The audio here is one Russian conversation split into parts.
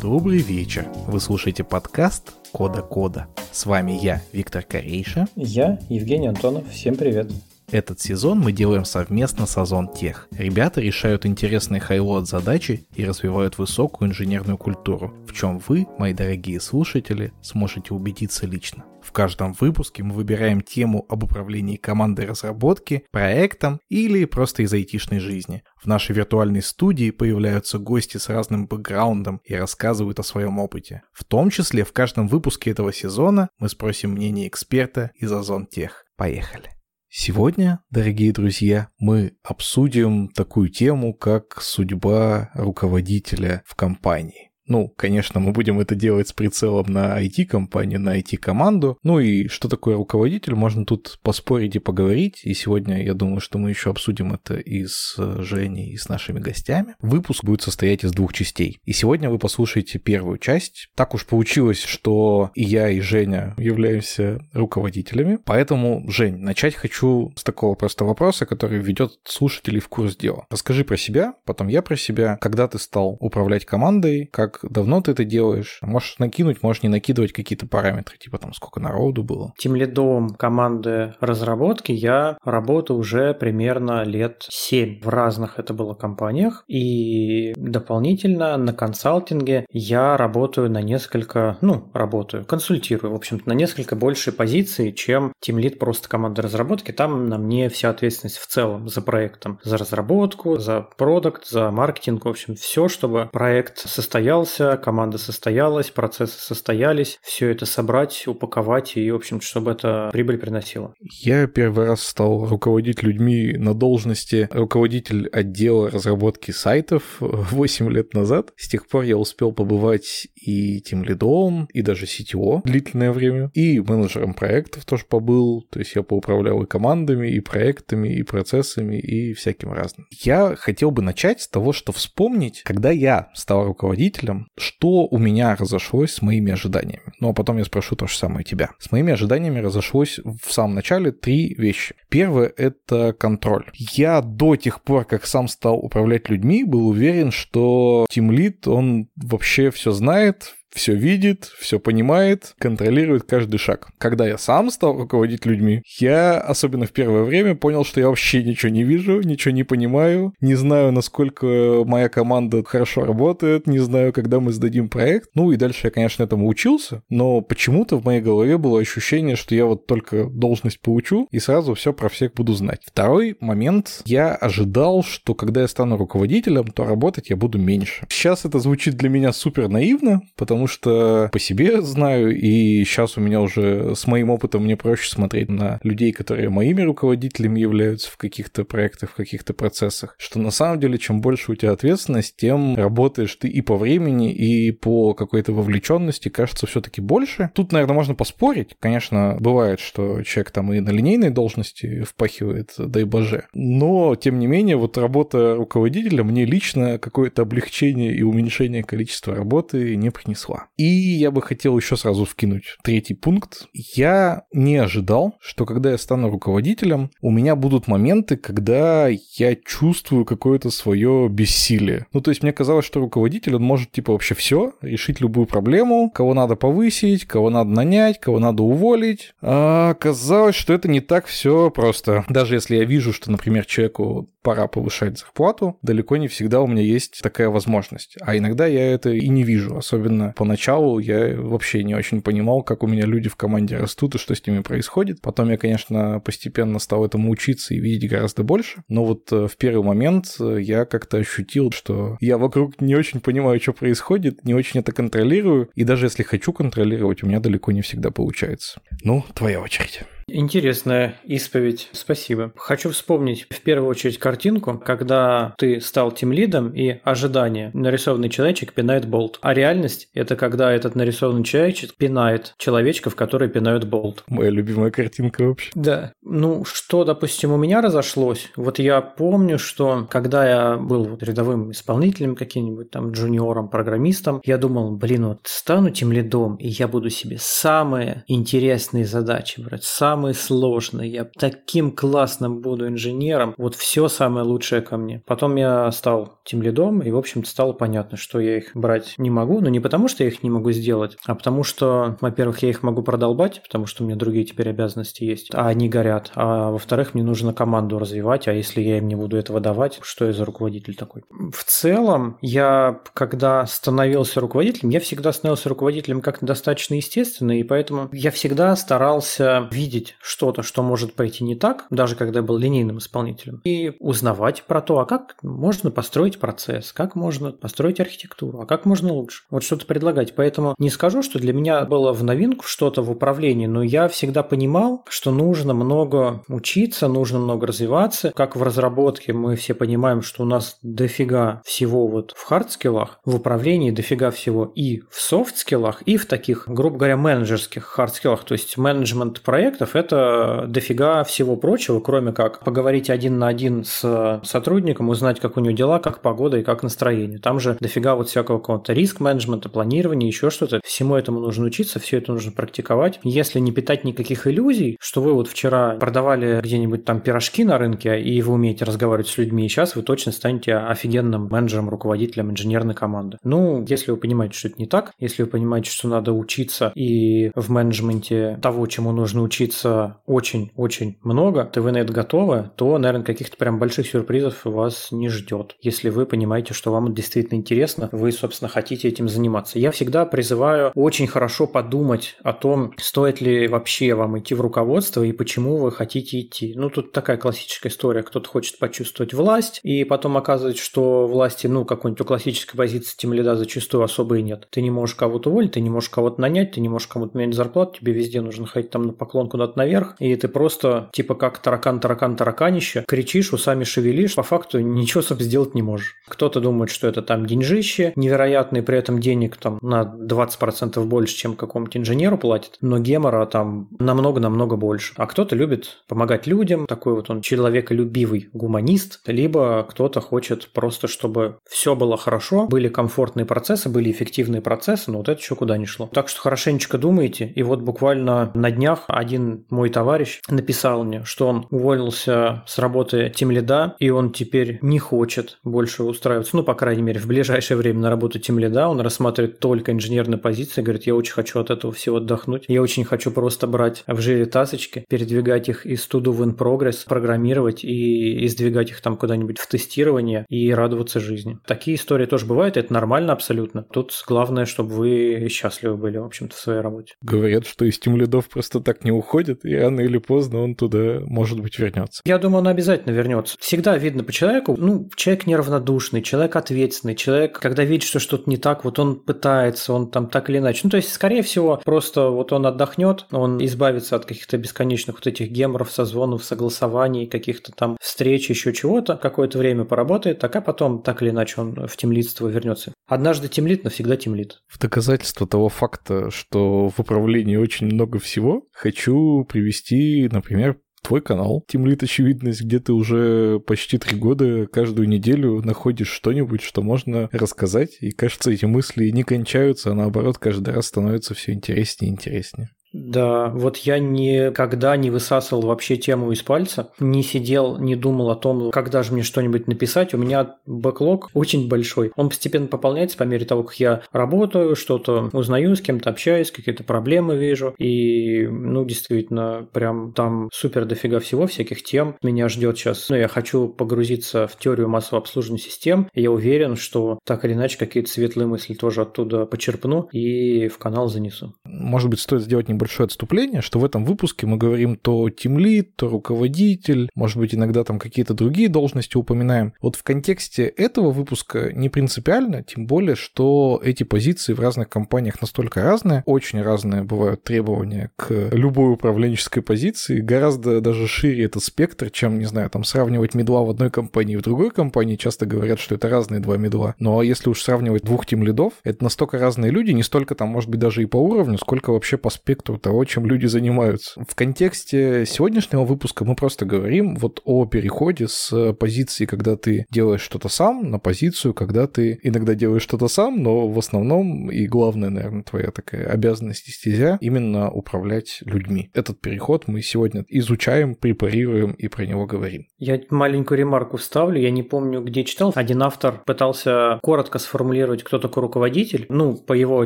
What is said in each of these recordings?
Добрый вечер. Вы слушаете подкаст Кода Кода. С вами я, Виктор Корейша. Я, Евгений Антонов. Всем привет. Этот сезон мы делаем совместно с Озон Тех. Ребята решают интересные хайлот задачи и развивают высокую инженерную культуру, в чем вы, мои дорогие слушатели, сможете убедиться лично. В каждом выпуске мы выбираем тему об управлении командой разработки, проектом или просто из айтишной жизни. В нашей виртуальной студии появляются гости с разным бэкграундом и рассказывают о своем опыте. В том числе в каждом выпуске этого сезона мы спросим мнение эксперта из Озон Тех. Поехали! Сегодня, дорогие друзья, мы обсудим такую тему, как судьба руководителя в компании. Ну, конечно, мы будем это делать с прицелом на IT-компанию, на IT-команду. Ну и что такое руководитель, можно тут поспорить и поговорить. И сегодня, я думаю, что мы еще обсудим это и с Женей, и с нашими гостями. Выпуск будет состоять из двух частей. И сегодня вы послушаете первую часть. Так уж получилось, что и я, и Женя являемся руководителями. Поэтому, Жень, начать хочу с такого простого вопроса, который ведет слушателей в курс дела. Расскажи про себя, потом я про себя. Когда ты стал управлять командой, как как давно ты это делаешь. Можешь накинуть, можешь не накидывать какие-то параметры, типа там сколько народу было. Тем лидом команды разработки я работаю уже примерно лет 7 в разных это было компаниях. И дополнительно на консалтинге я работаю на несколько, ну, работаю, консультирую, в общем-то, на несколько больше позиций, чем тем лид просто команды разработки. Там на мне вся ответственность в целом за проектом, за разработку, за продукт, за маркетинг, в общем, все, чтобы проект состоял состоялся, команда состоялась, процессы состоялись, все это собрать, упаковать и, в общем, чтобы это прибыль приносило. Я первый раз стал руководить людьми на должности руководитель отдела разработки сайтов 8 лет назад. С тех пор я успел побывать и тем лидом, и даже CTO длительное время, и менеджером проектов тоже побыл, то есть я поуправлял и командами, и проектами, и процессами, и всяким разным. Я хотел бы начать с того, что вспомнить, когда я стал руководителем, слушателям, что у меня разошлось с моими ожиданиями. Ну, а потом я спрошу то же самое тебя. С моими ожиданиями разошлось в самом начале три вещи. Первое — это контроль. Я до тех пор, как сам стал управлять людьми, был уверен, что Team Lead, он вообще все знает, все видит, все понимает, контролирует каждый шаг. Когда я сам стал руководить людьми, я, особенно в первое время, понял, что я вообще ничего не вижу, ничего не понимаю, не знаю, насколько моя команда хорошо работает, не знаю, когда мы сдадим проект. Ну и дальше я, конечно, этому учился, но почему-то в моей голове было ощущение, что я вот только должность получу и сразу все про всех буду знать. Второй момент. Я ожидал, что когда я стану руководителем, то работать я буду меньше. Сейчас это звучит для меня супер наивно, потому потому что по себе знаю, и сейчас у меня уже с моим опытом мне проще смотреть на людей, которые моими руководителями являются в каких-то проектах, в каких-то процессах, что на самом деле, чем больше у тебя ответственность, тем работаешь ты и по времени, и по какой-то вовлеченности, кажется, все-таки больше. Тут, наверное, можно поспорить. Конечно, бывает, что человек там и на линейной должности впахивает, дай боже. Но, тем не менее, вот работа руководителя мне лично какое-то облегчение и уменьшение количества работы не принесла произошла. И я бы хотел еще сразу вкинуть третий пункт. Я не ожидал, что когда я стану руководителем, у меня будут моменты, когда я чувствую какое-то свое бессилие. Ну, то есть мне казалось, что руководитель, он может типа вообще все, решить любую проблему, кого надо повысить, кого надо нанять, кого надо уволить. А оказалось, что это не так все просто. Даже если я вижу, что, например, человеку пора повышать зарплату, далеко не всегда у меня есть такая возможность. А иногда я это и не вижу. Особенно поначалу я вообще не очень понимал, как у меня люди в команде растут и что с ними происходит. Потом я, конечно, постепенно стал этому учиться и видеть гораздо больше. Но вот э, в первый момент э, я как-то ощутил, что я вокруг не очень понимаю, что происходит, не очень это контролирую. И даже если хочу контролировать, у меня далеко не всегда получается. Ну, твоя очередь. Интересная исповедь, спасибо. Хочу вспомнить в первую очередь картинку, когда ты стал тимлидом и ожидание. Нарисованный человечек пинает болт. А реальность – это когда этот нарисованный человечек пинает человечков, которые пинают болт. Моя любимая картинка вообще. Да. Ну, что, допустим, у меня разошлось? Вот я помню, что когда я был вот рядовым исполнителем каким-нибудь, там, джуниором, программистом, я думал, блин, вот стану тимлидом, и я буду себе самые интересные задачи брать, самые самый сложный, я таким классным буду инженером, вот все самое лучшее ко мне. Потом я стал тем лидом, и, в общем-то, стало понятно, что я их брать не могу, но не потому, что я их не могу сделать, а потому что, во-первых, я их могу продолбать, потому что у меня другие теперь обязанности есть, а они горят, а во-вторых, мне нужно команду развивать, а если я им не буду этого давать, что я за руководитель такой? В целом, я, когда становился руководителем, я всегда становился руководителем как-то достаточно естественно, и поэтому я всегда старался видеть что-то, что может пойти не так, даже когда я был линейным исполнителем, и узнавать про то, а как можно построить процесс, как можно построить архитектуру, а как можно лучше. Вот что-то предлагать. Поэтому не скажу, что для меня было в новинку что-то в управлении, но я всегда понимал, что нужно много учиться, нужно много развиваться. Как в разработке мы все понимаем, что у нас дофига всего вот в хард-скиллах, в управлении дофига всего и в софт-скиллах, и в таких, грубо говоря, менеджерских хард-скиллах. То есть менеджмент проектов – это дофига всего прочего, кроме как поговорить один на один с сотрудником, узнать, как у него дела, как погода и как настроение. Там же дофига вот всякого какого-то риск-менеджмента, планирования, еще что-то. Всему этому нужно учиться, все это нужно практиковать. Если не питать никаких иллюзий, что вы вот вчера продавали где-нибудь там пирожки на рынке, и вы умеете разговаривать с людьми, и сейчас вы точно станете офигенным менеджером, руководителем инженерной команды. Ну, если вы понимаете, что это не так, если вы понимаете, что надо учиться, и в менеджменте того, чему нужно учиться, очень-очень много, то вы на это готовы, то, наверное, каких-то прям больших сюрпризов вас не ждет. Если вы понимаете, что вам действительно интересно, вы, собственно, хотите этим заниматься. Я всегда призываю очень хорошо подумать о том, стоит ли вообще вам идти в руководство и почему вы хотите идти. Ну, тут такая классическая история. Кто-то хочет почувствовать власть, и потом оказывается, что власти, ну, какой-нибудь у классической позиции тем лида зачастую особо и нет. Ты не можешь кого-то уволить, ты не можешь кого-то нанять, ты не можешь кому-то менять зарплату, тебе везде нужно ходить там на поклон куда-то наверх, и ты просто, типа как таракан, таракан, тараканище, кричишь, усами шевелишь, по факту ничего, собственно, сделать не можешь. Кто-то думает, что это там деньжище, невероятные, при этом денег там на 20% больше, чем какому-то инженеру платит, но гемора там намного-намного больше. А кто-то любит помогать людям, такой вот он человеколюбивый гуманист, либо кто-то хочет просто, чтобы все было хорошо, были комфортные процессы, были эффективные процессы, но вот это еще куда не шло. Так что хорошенечко думайте, и вот буквально на днях один мой товарищ написал мне, что он уволился с работы тем лида, и он теперь не хочет больше устраиваться, ну, по крайней мере, в ближайшее время на работу тем лида, он рассматривает только инженерные позиции, говорит, я очень хочу от этого всего отдохнуть, я очень хочу просто брать в жире тасочки, передвигать их из to do in progress, программировать и издвигать их там куда-нибудь в тестирование и радоваться жизни. Такие истории тоже бывают, это нормально абсолютно. Тут главное, чтобы вы счастливы были, в общем-то, в своей работе. Говорят, что из тем лидов просто так не уходит, и рано или поздно он туда, может быть, вернется. Я думаю, он обязательно вернется. Всегда видно по человеку, ну, человек неравнодушный, человек ответственный, человек, когда видит, что что-то не так, вот он пытается, он там так или иначе. Ну, то есть, скорее всего, просто вот он отдохнет, он избавится от каких-то бесконечных вот этих геморов, созвонов, согласований, каких-то там встреч, еще чего-то, какое-то время поработает, так а потом так или иначе он в темлидство вернется. Однажды темлит, навсегда темлит. В доказательство того факта, что в управлении очень много всего, хочу привести, например, твой канал, Тимлит Очевидность, где ты уже почти три года каждую неделю находишь что-нибудь, что можно рассказать, и кажется, эти мысли не кончаются, а наоборот, каждый раз становится все интереснее и интереснее. Да, вот я никогда не высасывал вообще тему из пальца, не сидел, не думал о том, когда же мне что-нибудь написать. У меня бэклог очень большой. Он постепенно пополняется по мере того, как я работаю, что-то узнаю, с кем-то общаюсь, какие-то проблемы вижу. И, ну, действительно, прям там супер дофига всего, всяких тем. Меня ждет сейчас, ну, я хочу погрузиться в теорию массового обслуживания систем. И я уверен, что так или иначе какие-то светлые мысли тоже оттуда почерпну и в канал занесу. Может быть, стоит сделать небольшое отступление, что в этом выпуске мы говорим то тимлит, то руководитель, может быть, иногда там какие-то другие должности упоминаем. Вот в контексте этого выпуска не принципиально, тем более, что эти позиции в разных компаниях настолько разные, очень разные бывают требования к любой управленческой позиции, гораздо даже шире этот спектр, чем, не знаю, там сравнивать медла в одной компании и в другой компании, часто говорят, что это разные два медла. Но если уж сравнивать двух тим лидов, это настолько разные люди, не столько там, может быть, даже и по уровню, сколько вообще по спектру того, чем люди занимаются. В контексте сегодняшнего выпуска мы просто говорим вот о переходе с позиции, когда ты делаешь что-то сам, на позицию, когда ты иногда делаешь что-то сам, но в основном и главная, наверное, твоя такая обязанность и стезя именно управлять людьми. Этот переход мы сегодня изучаем, препарируем и про него говорим. Я маленькую ремарку вставлю. Я не помню, где читал. Один автор пытался коротко сформулировать, кто такой руководитель. Ну, по его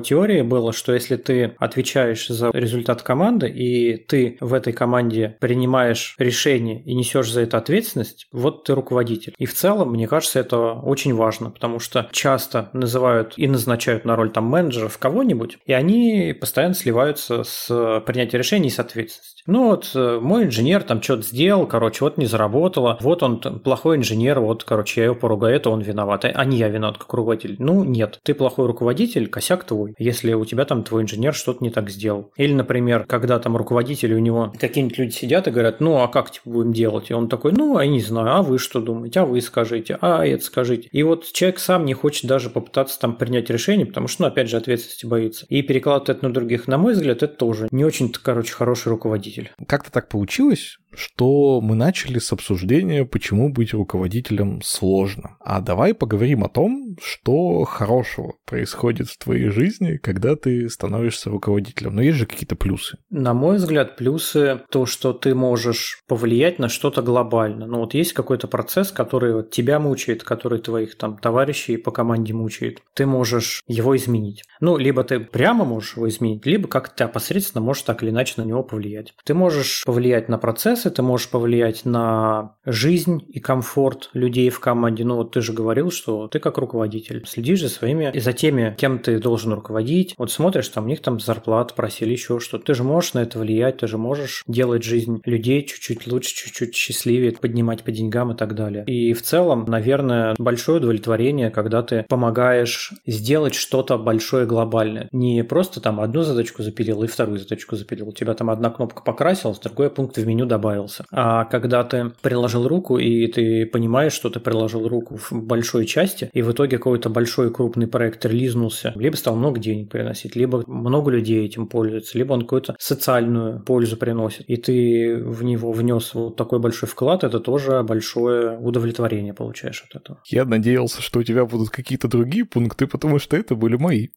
теории было, что если ты отвечаешь за результат команды, и ты в этой команде принимаешь решение и несешь за это ответственность, вот ты руководитель. И в целом, мне кажется, это очень важно, потому что часто называют и назначают на роль там менеджеров кого-нибудь, и они постоянно сливаются с принятием решений и с ответственностью. Ну вот э, мой инженер там что-то сделал, короче, вот не заработало, вот он плохой инженер, вот, короче, я его поругаю, это он виноват, а не я виноват как руководитель. Ну, нет, ты плохой руководитель, косяк твой, если у тебя там твой инженер что-то не так сделал. Или, например, когда там руководители у него какие-нибудь люди сидят и говорят, ну, а как типа будем делать? И он такой, ну, я не знаю, а вы что думаете, а вы скажите, а это скажите. И вот человек сам не хочет даже попытаться там принять решение, потому что, ну, опять же, ответственности боится. И перекладывать это на других, на мой взгляд, это тоже не очень, короче, хороший руководитель. Как-то так получилось, что мы начали с обсуждения, почему быть руководителем сложно. А давай поговорим о том, что хорошего происходит в твоей жизни, когда ты становишься руководителем. Но есть же какие-то плюсы. На мой взгляд, плюсы то, что ты можешь повлиять на что-то глобально. Ну вот есть какой-то процесс, который вот тебя мучает, который твоих там товарищей по команде мучает. Ты можешь его изменить. Ну, либо ты прямо можешь его изменить, либо как-то опосредственно можешь так или иначе на него повлиять. Ты можешь повлиять на процессы, процессы, ты можешь повлиять на жизнь и комфорт людей в команде. Ну вот ты же говорил, что ты как руководитель следишь за своими и за теми, кем ты должен руководить. Вот смотришь, там у них там зарплат просили, еще что-то. Ты же можешь на это влиять, ты же можешь делать жизнь людей чуть-чуть лучше, чуть-чуть счастливее, поднимать по деньгам и так далее. И в целом, наверное, большое удовлетворение, когда ты помогаешь сделать что-то большое глобальное. Не просто там одну задачку запилил и вторую задачку запилил. У тебя там одна кнопка покрасилась, другой пункт в меню добавил понравился. А когда ты приложил руку, и ты понимаешь, что ты приложил руку в большой части, и в итоге какой-то большой крупный проект релизнулся, либо стал много денег приносить, либо много людей этим пользуются, либо он какую-то социальную пользу приносит, и ты в него внес вот такой большой вклад, это тоже большое удовлетворение получаешь от этого. Я надеялся, что у тебя будут какие-то другие пункты, потому что это были мои.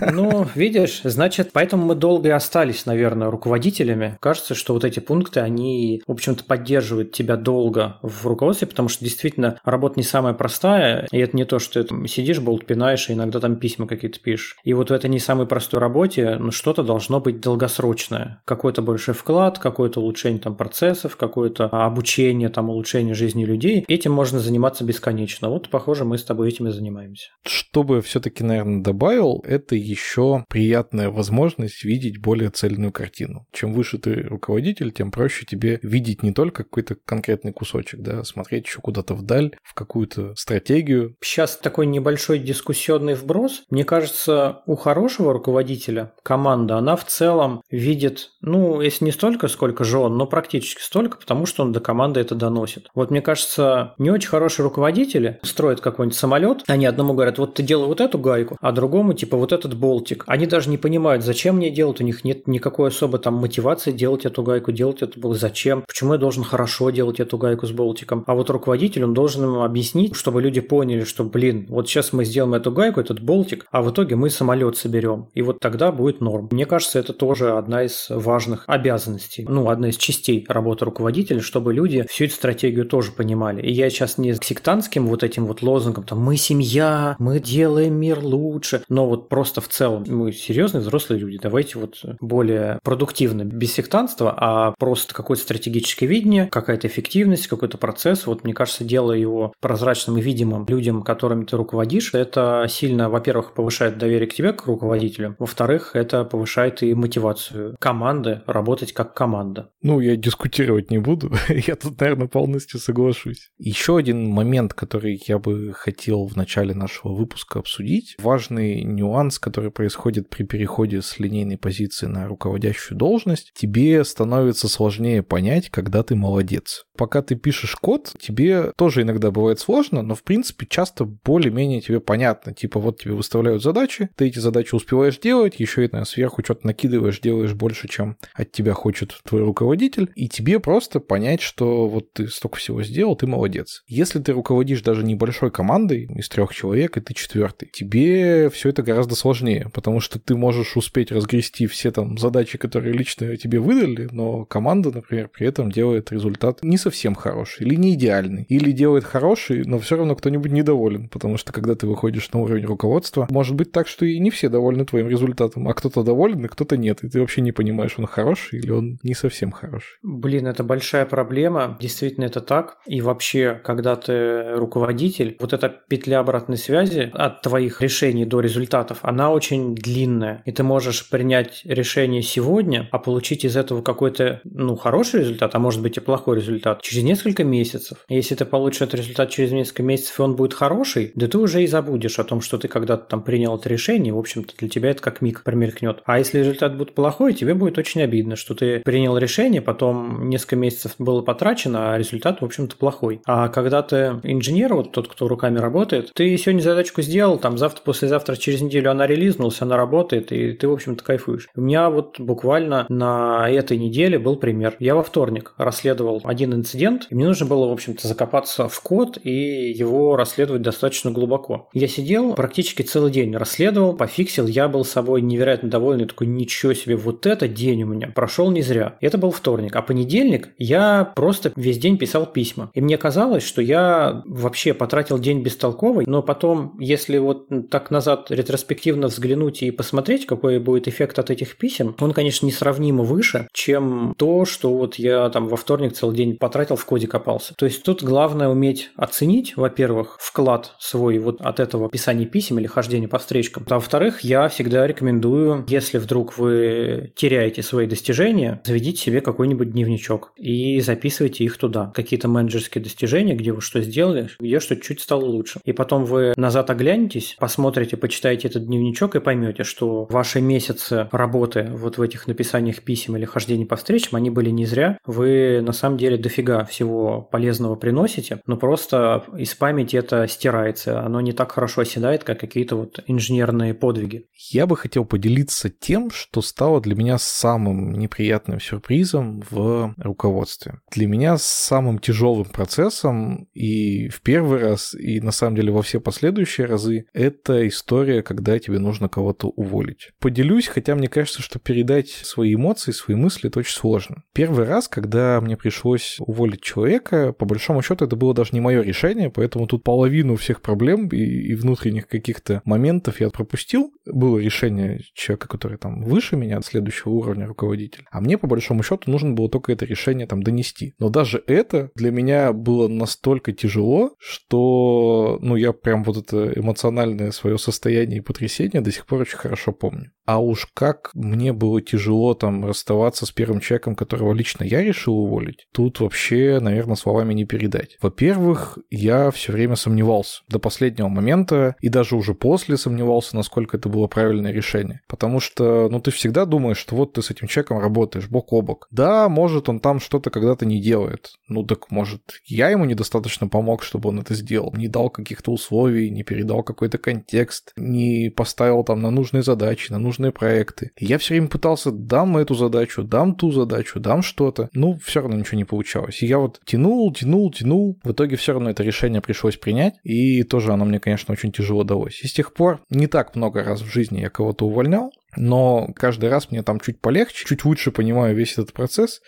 Ну, видишь, значит, поэтому мы долго и остались, наверное, руководителями. Кажется, что вот эти пункты, они они, в общем-то, поддерживают тебя долго в руководстве, потому что действительно работа не самая простая, и это не то, что ты сидишь, болт пинаешь, и иногда там письма какие-то пишешь. И вот в этой не самой простой работе ну, что-то должно быть долгосрочное. Какой-то большой вклад, какое-то улучшение там процессов, какое-то обучение, там улучшение жизни людей. Этим можно заниматься бесконечно. Вот, похоже, мы с тобой этим и занимаемся. Что бы все-таки, наверное, добавил, это еще приятная возможность видеть более цельную картину. Чем выше ты руководитель, тем проще тебе видеть не только какой-то конкретный кусочек, да, а смотреть еще куда-то вдаль, в какую-то стратегию. Сейчас такой небольшой дискуссионный вброс. Мне кажется, у хорошего руководителя команда, она в целом видит, ну, если не столько, сколько же он, но практически столько, потому что он до команды это доносит. Вот мне кажется, не очень хорошие руководители строят какой-нибудь самолет, они одному говорят, вот ты делай вот эту гайку, а другому типа вот этот болтик. Они даже не понимают, зачем мне делать, у них нет никакой особой там мотивации делать эту гайку, делать эту зачем, почему я должен хорошо делать эту гайку с болтиком. А вот руководитель, он должен им объяснить, чтобы люди поняли, что, блин, вот сейчас мы сделаем эту гайку, этот болтик, а в итоге мы самолет соберем. И вот тогда будет норм. Мне кажется, это тоже одна из важных обязанностей, ну, одна из частей работы руководителя, чтобы люди всю эту стратегию тоже понимали. И я сейчас не к сектантским вот этим вот лозунгам, там, мы семья, мы делаем мир лучше, но вот просто в целом мы серьезные взрослые люди, давайте вот более продуктивно, без сектантства, а просто какое-то стратегическое видение, какая-то эффективность, какой-то процесс. Вот, мне кажется, делая его прозрачным и видимым людям, которыми ты руководишь, это сильно, во-первых, повышает доверие к тебе, к руководителю. Во-вторых, это повышает и мотивацию команды работать как команда. Ну, я дискутировать не буду. я тут, наверное, полностью соглашусь. Еще один момент, который я бы хотел в начале нашего выпуска обсудить. Важный нюанс, который происходит при переходе с линейной позиции на руководящую должность. Тебе становится сложнее сложнее понять, когда ты молодец. Пока ты пишешь код, тебе тоже иногда бывает сложно, но в принципе часто более-менее тебе понятно. Типа вот тебе выставляют задачи, ты эти задачи успеваешь делать, еще и сверху что-то накидываешь, делаешь больше, чем от тебя хочет твой руководитель, и тебе просто понять, что вот ты столько всего сделал, ты молодец. Если ты руководишь даже небольшой командой из трех человек, и ты четвертый, тебе все это гораздо сложнее, потому что ты можешь успеть разгрести все там задачи, которые лично тебе выдали, но команда, например, при этом делает результат не совсем хороший или не идеальный, или делает хороший, но все равно кто-нибудь недоволен, потому что когда ты выходишь на уровень руководства, может быть так, что и не все довольны твоим результатом, а кто-то доволен, и кто-то нет, и ты вообще не понимаешь, он хороший или он не совсем хороший. Блин, это большая проблема, действительно это так, и вообще, когда ты руководитель, вот эта петля обратной связи от твоих решений до результатов, она очень длинная, и ты можешь принять решение сегодня, а получить из этого какой-то, ну, хороший результат, а может быть и плохой результат, через несколько месяцев. Если ты получишь этот результат через несколько месяцев, и он будет хороший, да ты уже и забудешь о том, что ты когда-то там принял это решение, в общем-то, для тебя это как миг промелькнет. А если результат будет плохой, тебе будет очень обидно, что ты принял решение, потом несколько месяцев было потрачено, а результат, в общем-то, плохой. А когда ты инженер, вот тот, кто руками работает, ты сегодня задачку сделал, там завтра, послезавтра, через неделю она релизнулась, она работает, и ты, в общем-то, кайфуешь. У меня вот буквально на этой неделе был пример. Я во вторник расследовал один инцидент, и мне нужно было, в общем-то, закопаться в код и его расследовать достаточно глубоко. Я сидел практически целый день, расследовал, пофиксил, я был собой невероятно довольный, такой, ничего себе, вот этот день у меня прошел не зря. Это был вторник. А понедельник я просто весь день писал письма. И мне казалось, что я вообще потратил день бестолковый, но потом, если вот так назад ретроспективно взглянуть и посмотреть, какой будет эффект от этих писем, он, конечно, несравнимо выше, чем то, что вот я там во вторник целый день потратил в коде копался. То есть тут главное уметь оценить, во-первых, вклад свой вот от этого писания писем или хождения по встречкам. А во-вторых, я всегда рекомендую, если вдруг вы теряете свои достижения, заведите себе какой-нибудь дневничок и записывайте их туда. Какие-то менеджерские достижения, где вы что сделали, где что чуть стало лучше. И потом вы назад оглянетесь, посмотрите, почитаете этот дневничок и поймете, что ваши месяцы работы вот в этих написаниях писем или хождении по встречам, они были не зря. Вы на самом деле дофига всего полезного приносите, но просто из памяти это стирается. Оно не так хорошо оседает, как какие-то вот инженерные подвиги. Я бы хотел поделиться тем, что стало для меня самым неприятным сюрпризом в руководстве. Для меня самым тяжелым процессом и в первый раз, и на самом деле во все последующие разы, это история, когда тебе нужно кого-то уволить. Поделюсь, хотя мне кажется, что передать свои эмоции, свои мысли, это очень сложно. Первый раз, когда мне пришлось уволить человека, по большому счету это было даже не мое решение, поэтому тут половину всех проблем и, и внутренних каких-то моментов я пропустил. Было решение человека, который там выше меня, следующего уровня руководителя. А мне, по большому счету, нужно было только это решение там донести. Но даже это для меня было настолько тяжело, что, ну, я прям вот это эмоциональное свое состояние и потрясение до сих пор очень хорошо помню. А уж как мне было тяжело там расставаться с первым человеком, которого лично я решил уволить, тут вообще, наверное, словами не передать. Во-первых, я все время сомневался до последнего момента, и даже уже после сомневался, насколько это было правильное решение. Потому что, ну, ты всегда думаешь, что вот ты с этим человеком работаешь бок о бок. Да, может, он там что-то когда-то не делает. Ну, так может, я ему недостаточно помог, чтобы он это сделал. Не дал каких-то условий, не передал какой-то контекст, не поставил там на нужные задачи, на нужные проекты. И я все время пытался, дам эту задачу, дам ту задачу, дам что-то. Ну, все равно ничего не получалось. И я вот тянул, тянул, тянул. В итоге все равно это решение пришлось принять. И тоже оно мне, конечно, очень тяжело далось. И с тех пор не так много раз в жизни я кого-то увольнял, но каждый раз мне там чуть полегче, чуть лучше понимаю весь этот процесс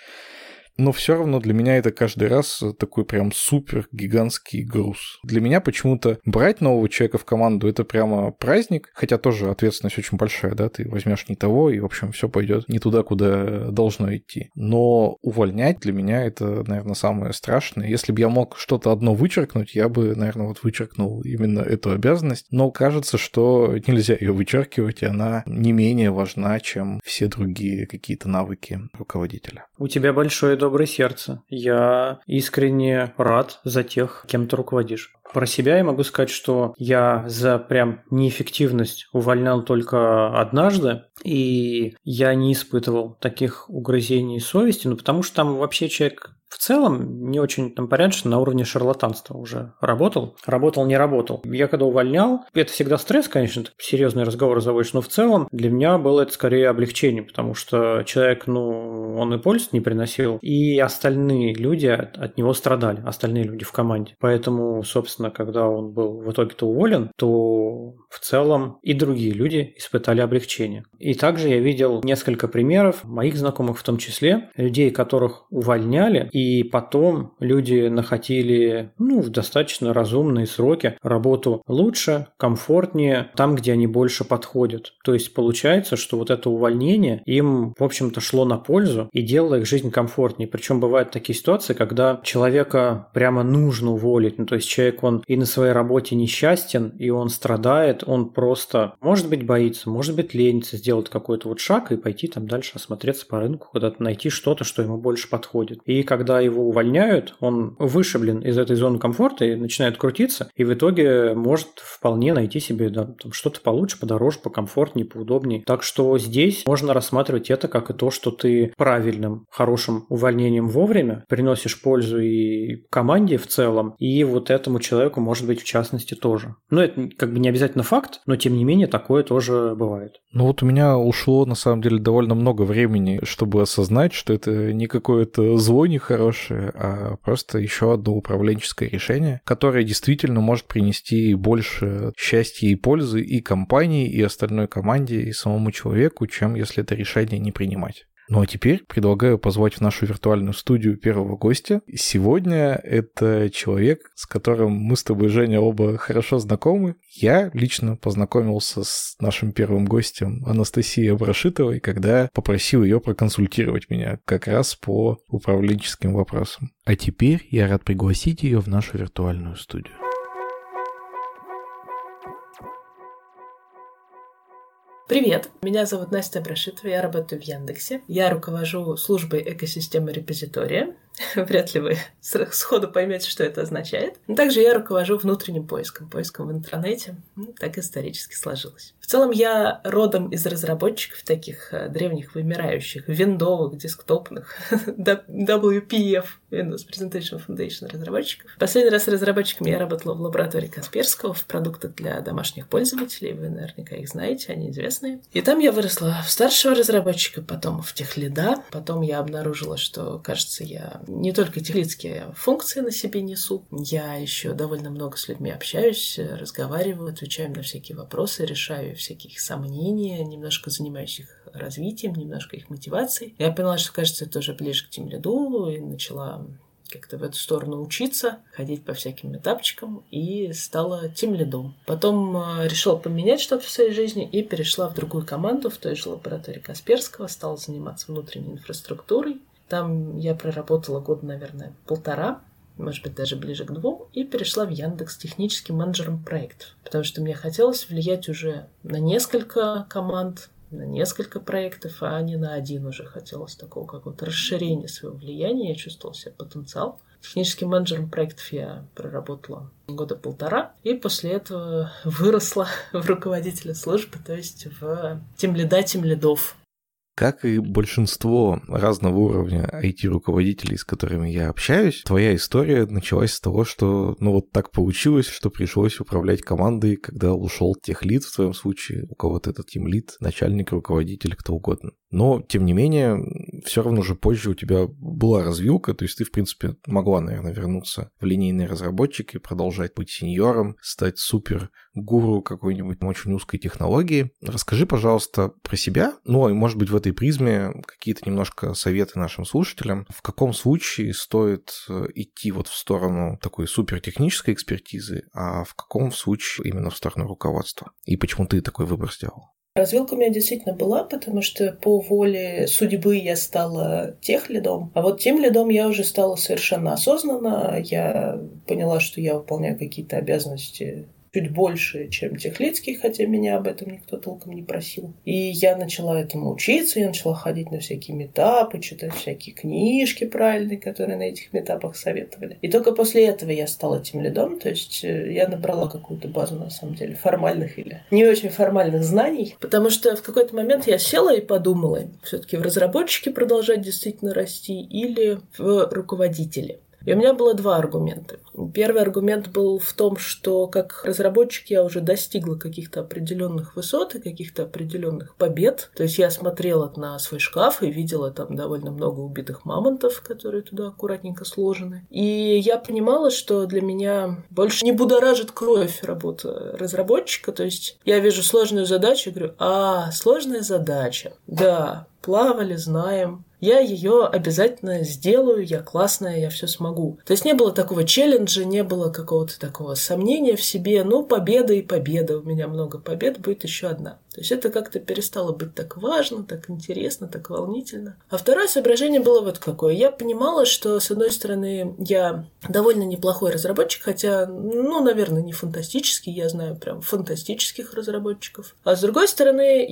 но все равно для меня это каждый раз такой прям супер гигантский груз. Для меня почему-то брать нового человека в команду это прямо праздник, хотя тоже ответственность очень большая, да, ты возьмешь не того, и, в общем, все пойдет не туда, куда должно идти. Но увольнять для меня это, наверное, самое страшное. Если бы я мог что-то одно вычеркнуть, я бы, наверное, вот вычеркнул именно эту обязанность. Но кажется, что нельзя ее вычеркивать, и она не менее важна, чем все другие какие-то навыки руководителя. У тебя большое доброе сердце. Я искренне рад за тех, кем ты руководишь. Про себя я могу сказать, что я за прям неэффективность увольнял только однажды, и я не испытывал таких угрызений совести, ну потому что там вообще человек в целом не очень там порядочно на уровне шарлатанства уже работал. Работал, не работал. Я когда увольнял, это всегда стресс, конечно, серьезный разговор заводишь, но в целом для меня было это скорее облегчение, потому что человек, ну, он и пользу не приносил, и остальные люди от него страдали, остальные люди в команде. Поэтому, собственно, когда он был в итоге-то уволен, то в целом и другие люди испытали облегчение. И также я видел несколько примеров, моих знакомых в том числе, людей, которых увольняли, и потом люди находили ну, в достаточно разумные сроки работу лучше, комфортнее, там, где они больше подходят. То есть получается, что вот это увольнение им, в общем-то, шло на пользу и делало их жизнь комфортнее. Причем бывают такие ситуации, когда человека прямо нужно уволить. Ну, то есть человек, он и на своей работе несчастен, и он страдает, он просто, может быть, боится, может быть, ленится сделать какой-то вот шаг и пойти там дальше осмотреться по рынку, куда-то найти что-то, что ему больше подходит. И когда его увольняют, он вышиблен из этой зоны комфорта и начинает крутиться, и в итоге может вполне найти себе да, что-то получше, подороже, покомфортнее, поудобнее. Так что здесь можно рассматривать это как и то, что ты правильным, хорошим увольнением вовремя приносишь пользу и команде в целом, и вот этому человеку, может быть, в частности, тоже. Но это как бы не обязательно факт, но тем не менее такое тоже бывает. Ну вот у меня ушло на самом деле довольно много времени, чтобы осознать, что это не какое-то зло нехорошее, хорошее, а просто еще одно управленческое решение, которое действительно может принести больше счастья и пользы и компании, и остальной команде, и самому человеку, чем если это решение не принимать. Ну а теперь предлагаю позвать в нашу виртуальную студию первого гостя. Сегодня это человек, с которым мы с тобой, Женя, оба хорошо знакомы. Я лично познакомился с нашим первым гостем Анастасией Абрашитовой, когда попросил ее проконсультировать меня как раз по управленческим вопросам. А теперь я рад пригласить ее в нашу виртуальную студию. Привет, меня зовут Настя Брашитова, я работаю в Яндексе. Я руковожу службой экосистемы репозитория. Вряд ли вы сходу поймете, что это означает. Также я руковожу внутренним поиском, поиском в интернете. Ну, так исторически сложилось. В целом я родом из разработчиков таких э, древних, вымирающих, виндовых, десктопных, WPF, Windows Presentation Foundation разработчиков. Последний раз разработчиком я работала в лаборатории Касперского в продуктах для домашних пользователей. Вы наверняка их знаете, они известные. И там я выросла в старшего разработчика, потом в техлида. Потом я обнаружила, что, кажется, я не только техлидские функции на себе несу, я еще довольно много с людьми общаюсь, разговариваю, отвечаю на всякие вопросы, решаю всякие сомнения, немножко занимаюсь их развитием, немножко их мотивацией. Я поняла, что, кажется, это уже ближе к тимлиду, и начала как-то в эту сторону учиться, ходить по всяким этапчикам и стала тем лидом. Потом э, решила поменять что-то в своей жизни и перешла в другую команду в той же лаборатории Касперского, стала заниматься внутренней инфраструктурой, там я проработала год, наверное, полтора, может быть, даже ближе к двум, и перешла в Яндекс техническим менеджером проектов, потому что мне хотелось влиять уже на несколько команд, на несколько проектов, а не на один уже. Хотелось такого какого-то расширения своего влияния, я чувствовала себе потенциал. Техническим менеджером проектов я проработала года полтора, и после этого выросла в руководителя службы, то есть в тем лида, тем лидов как и большинство разного уровня IT-руководителей, с которыми я общаюсь, твоя история началась с того, что, ну вот так получилось, что пришлось управлять командой, когда ушел техлит в твоем случае, у кого-то этот тимлит, начальник, руководитель, кто угодно. Но, тем не менее, все равно же позже у тебя была развилка, то есть ты, в принципе, могла, наверное, вернуться в линейный разработчик и продолжать быть сеньором, стать супер гуру какой-нибудь очень узкой технологии. Расскажи, пожалуйста, про себя, ну и, может быть, в этой призме какие-то немножко советы нашим слушателям. В каком случае стоит э, идти вот в сторону такой супер технической экспертизы, а в каком случае именно в сторону руководства? И почему ты такой выбор сделал? Развилка у меня действительно была, потому что по воле судьбы я стала тех лидом, а вот тем лидом я уже стала совершенно осознанно. Я поняла, что я выполняю какие-то обязанности чуть больше, чем техлицкий, хотя меня об этом никто толком не просил. И я начала этому учиться, я начала ходить на всякие метапы, читать всякие книжки правильные, которые на этих метапах советовали. И только после этого я стала тем лидом, то есть э, я набрала какую-то базу, на самом деле, формальных или не очень формальных знаний, потому что в какой-то момент я села и подумала, все-таки в разработчике продолжать действительно расти или в руководителе. И у меня было два аргумента. Первый аргумент был в том, что как разработчик я уже достигла каких-то определенных высот и каких-то определенных побед. То есть я смотрела на свой шкаф и видела там довольно много убитых мамонтов, которые туда аккуратненько сложены. И я понимала, что для меня больше не будоражит кровь работа разработчика. То есть я вижу сложную задачу и говорю, а, сложная задача. Да, плавали, знаем, я ее обязательно сделаю, я классная, я все смогу. То есть не было такого челленджа, не было какого-то такого сомнения в себе, ну, победа и победа, у меня много побед, будет еще одна. То есть это как-то перестало быть так важно, так интересно, так волнительно. А второе соображение было вот какое. Я понимала, что, с одной стороны, я довольно неплохой разработчик, хотя, ну, наверное, не фантастический, я знаю прям фантастических разработчиков. А с другой стороны,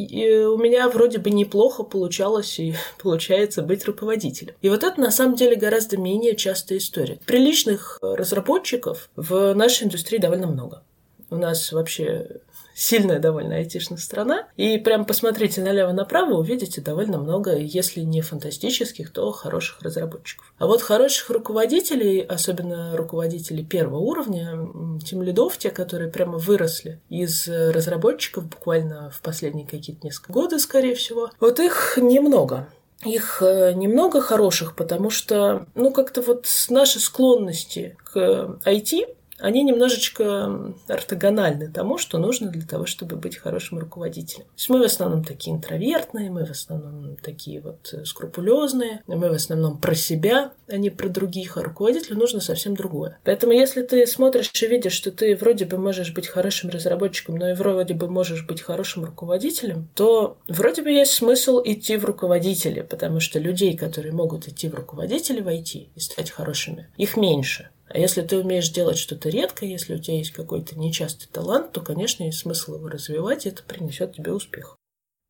у меня вроде бы неплохо получалось и получается быть руководителем. И вот это, на самом деле, гораздо менее частая история. Приличных разработчиков в нашей индустрии довольно много. У нас вообще сильная довольно айтишная страна. И прям посмотрите налево-направо, увидите довольно много, если не фантастических, то хороших разработчиков. А вот хороших руководителей, особенно руководителей первого уровня, тем лидов, те, которые прямо выросли из разработчиков буквально в последние какие-то несколько года, скорее всего, вот их немного их э, немного хороших, потому что, ну, как-то вот с нашей склонности к IT они немножечко ортогональны тому, что нужно для того, чтобы быть хорошим руководителем. То есть мы в основном такие интровертные, мы в основном такие вот скрупулезные, мы в основном про себя, а не про других, а руководителю нужно совсем другое. Поэтому если ты смотришь и видишь, что ты вроде бы можешь быть хорошим разработчиком, но и вроде бы можешь быть хорошим руководителем, то вроде бы есть смысл идти в руководители, потому что людей, которые могут идти в руководители войти и стать хорошими, их меньше. А если ты умеешь делать что-то редко, если у тебя есть какой-то нечастый талант, то, конечно, есть смысл его развивать, и это принесет тебе успех.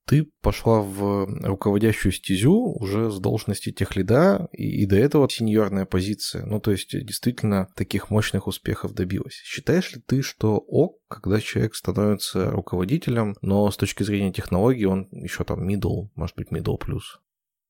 Ты пошла в руководящую стезю уже с должности техлида, и, и до этого сеньорная позиция. Ну, то есть, действительно, таких мощных успехов добилась. Считаешь ли ты, что ок, когда человек становится руководителем, но с точки зрения технологий он еще там middle, может быть, middle плюс?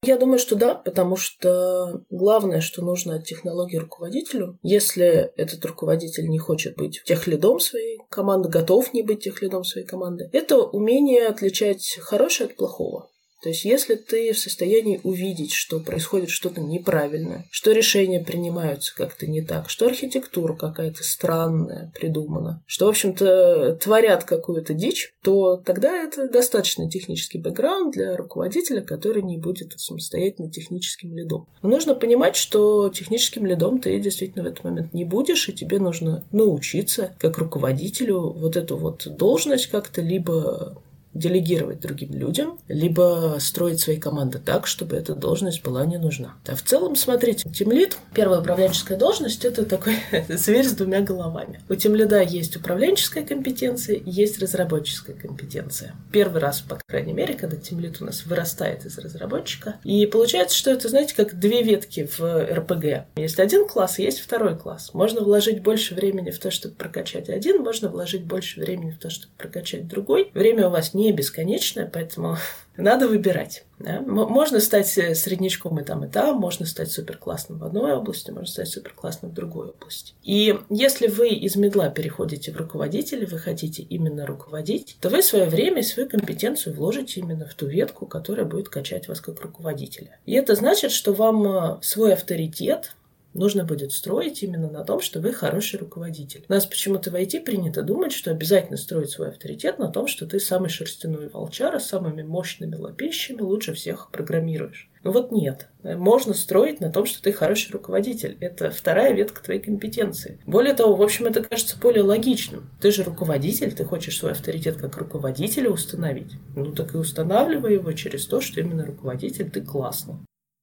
Я думаю, что да, потому что главное, что нужно от технологии руководителю, если этот руководитель не хочет быть техлидом своей команды, готов не быть техлидом своей команды, это умение отличать хорошее от плохого. То есть, если ты в состоянии увидеть, что происходит что-то неправильное, что решения принимаются как-то не так, что архитектура какая-то странная придумана, что, в общем-то, творят какую-то дичь, то тогда это достаточно технический бэкграунд для руководителя, который не будет самостоятельно техническим лидом. Но нужно понимать, что техническим лидом ты действительно в этот момент не будешь, и тебе нужно научиться как руководителю вот эту вот должность как-то либо делегировать другим людям, либо строить свои команды так, чтобы эта должность была не нужна. А в целом, смотрите, тимлид, первая управленческая должность, это такой зверь с двумя головами. У тимлида есть управленческая компетенция есть разработческая компетенция. Первый раз, по крайней мере, когда тимлид у нас вырастает из разработчика. И получается, что это, знаете, как две ветки в РПГ. Есть один класс, есть второй класс. Можно вложить больше времени в то, чтобы прокачать один, можно вложить больше времени в то, чтобы прокачать другой. Время у вас не бесконечное, поэтому надо выбирать. Да? Можно стать э, среднячком и там, и там, можно стать суперклассным в одной области, можно стать суперклассным в другой области. И если вы из медла переходите в руководителя, вы хотите именно руководить, то вы свое время и свою компетенцию вложите именно в ту ветку, которая будет качать вас как руководителя. И это значит, что вам э, свой авторитет, нужно будет строить именно на том, что вы хороший руководитель. У нас почему-то в IT принято думать, что обязательно строить свой авторитет на том, что ты самый шерстяной волчара самыми мощными лапищами лучше всех программируешь. Ну вот нет. Можно строить на том, что ты хороший руководитель. Это вторая ветка твоей компетенции. Более того, в общем, это кажется более логичным. Ты же руководитель, ты хочешь свой авторитет как руководителя установить. Ну так и устанавливай его через то, что именно руководитель ты классный.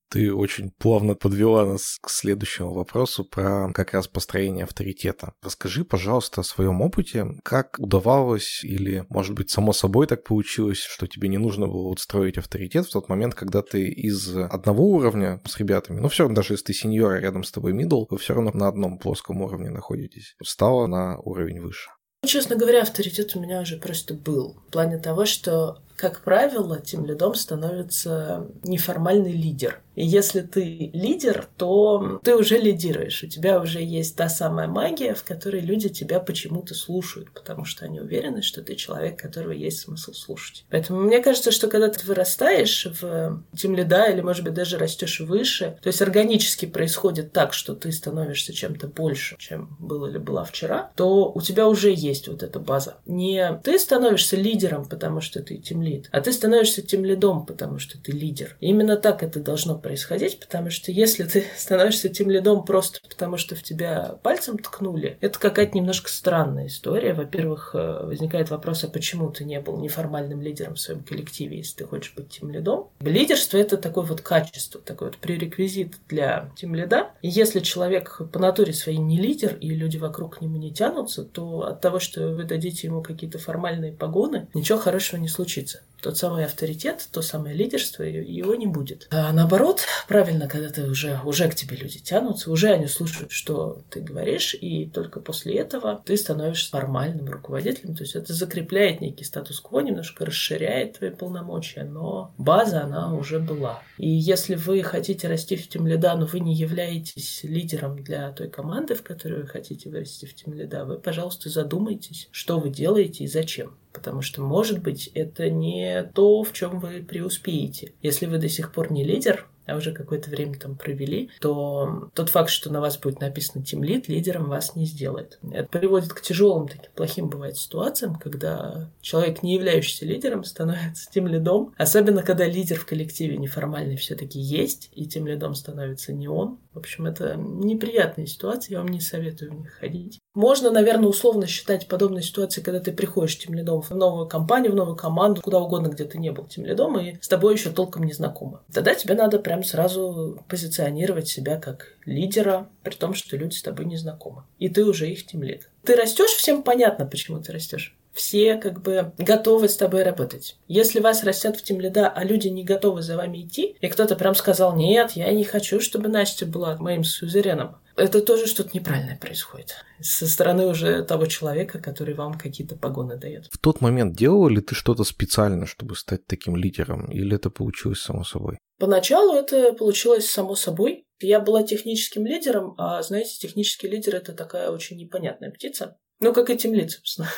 Ты очень плавно подвела нас к следующему вопросу про как раз построение авторитета. Расскажи, пожалуйста, о своем опыте, как удавалось или, может быть, само собой так получилось, что тебе не нужно было вот строить авторитет в тот момент, когда ты из одного уровня с ребятами, ну все равно даже если ты сеньор, а рядом с тобой мидл, вы все равно на одном плоском уровне находитесь, стала на уровень выше. Честно говоря, авторитет у меня уже просто был. В плане того, что как правило, тем лидом становится неформальный лидер. И если ты лидер, то ты уже лидируешь. У тебя уже есть та самая магия, в которой люди тебя почему-то слушают, потому что они уверены, что ты человек, которого есть смысл слушать. Поэтому мне кажется, что когда ты вырастаешь в тем лида или, может быть, даже растешь выше, то есть органически происходит так, что ты становишься чем-то больше, чем был или была вчера, то у тебя уже есть вот эта база. Не ты становишься лидером, потому что ты тем лид, а ты становишься тем лидом, потому что ты лидер. И именно так это должно происходить, потому что если ты становишься тем лидом просто потому, что в тебя пальцем ткнули, это какая-то немножко странная история. Во-первых, э, возникает вопрос, а почему ты не был неформальным лидером в своем коллективе, если ты хочешь быть тем лидом? Лидерство — это такое вот качество, такой вот пререквизит для тем лида. И если человек по натуре своей не лидер, и люди вокруг к нему не тянутся, то от того, что вы дадите ему какие-то формальные погоны, ничего хорошего не случится тот самый авторитет, то самое лидерство, его не будет. А наоборот, правильно, когда ты уже, уже к тебе люди тянутся, уже они слушают, что ты говоришь, и только после этого ты становишься формальным руководителем. То есть это закрепляет некий статус-кво, немножко расширяет твои полномочия, но база, она уже была. И если вы хотите расти в тем лида, но вы не являетесь лидером для той команды, в которой вы хотите вырасти в тем лида, вы, пожалуйста, задумайтесь, что вы делаете и зачем. Потому что, может быть, это не то, в чем вы преуспеете. Если вы до сих пор не лидер, а уже какое-то время там провели, то тот факт, что на вас будет написано Team Lead, лидером вас не сделает. Это приводит к тяжелым, таким плохим бывает ситуациям, когда человек, не являющийся лидером, становится тем лидом. Особенно, когда лидер в коллективе неформальный все-таки есть, и тем лидом становится не он. В общем, это неприятная ситуация, я вам не советую в них ходить. Можно, наверное, условно считать подобной ситуацией, когда ты приходишь тем лидом в новую компанию, в новую команду, куда угодно, где ты не был тем лидом, и с тобой еще толком не знакомы. Тогда тебе надо прям сразу позиционировать себя как лидера, при том, что люди с тобой не знакомы. И ты уже их тем лид. Ты растешь, всем понятно, почему ты растешь все как бы готовы с тобой работать. Если вас растят в тем лида, а люди не готовы за вами идти, и кто-то прям сказал, нет, я не хочу, чтобы Настя была моим сюзереном, это тоже что-то неправильное происходит. Со стороны уже того человека, который вам какие-то погоны дает. В тот момент делал ли ты что-то специально, чтобы стать таким лидером? Или это получилось само собой? Поначалу это получилось само собой. Я была техническим лидером, а знаете, технический лидер это такая очень непонятная птица. Ну, как и тем лид, собственно.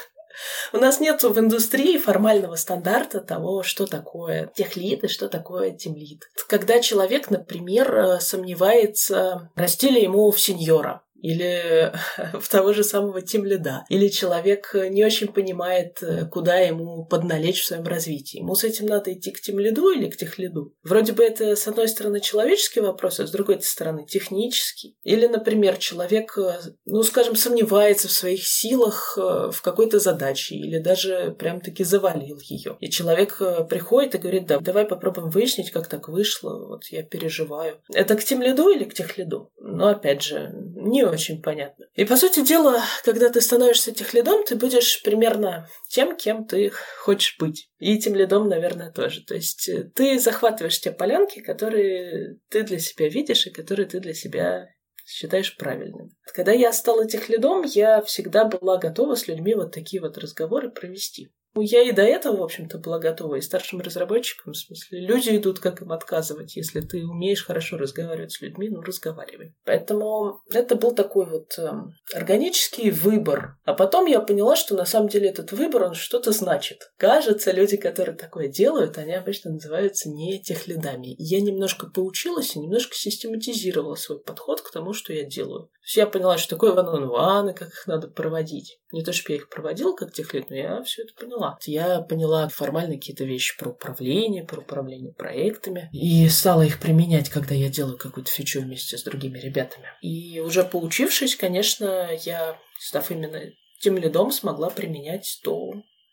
У нас нет в индустрии формального стандарта того, что такое техлид и что такое тимлид. Когда человек, например, э, сомневается, расти ли ему в сеньора, или в того же самого тимлида, или человек не очень понимает, э, куда ему подналечь в своем развитии. Ему с этим надо идти к тимлиду или к техлиду. Вроде бы это, с одной стороны, человеческий вопрос, а с другой стороны, технический. Или, например, человек, э, ну, скажем, сомневается в своих силах э, в какой-то задаче, или даже прям-таки завалил ее. И человек приходит и говорит, да, давай попробуем выяснить, как так вышло, вот я переживаю. Это к тимлиду или к техлиду? Но, опять же, не очень понятно. И, по сути дела, когда ты становишься техлидом, ты будешь примерно тем, кем ты хочешь быть. И этим лидом, наверное, тоже. То есть э, ты захватываешь те полянки, которые ты для себя видишь и которые ты для себя считаешь правильным. Когда я стала техлидом, я всегда была готова с людьми вот такие вот разговоры провести. Ну, я и до этого, в общем-то, была готова. И старшим разработчикам, в смысле, люди идут, как им отказывать. Если ты умеешь хорошо разговаривать с людьми, ну, разговаривай. Поэтому это был такой вот э, органический выбор. А потом я поняла, что на самом деле этот выбор, он что-то значит. Кажется, люди, которые такое делают, они обычно называются не техлидами. И я немножко поучилась и немножко систематизировала свой подход к тому, что я делаю. Есть я поняла, что такое ван-он-ван, и как их надо проводить. Не то, чтобы я их проводила как техлид, но я все это поняла. Я поняла формально какие-то вещи про управление, про управление проектами. И стала их применять, когда я делаю какую-то фичу вместе с другими ребятами. И уже поучившись, конечно, я, став именно тем лидом, смогла применять то,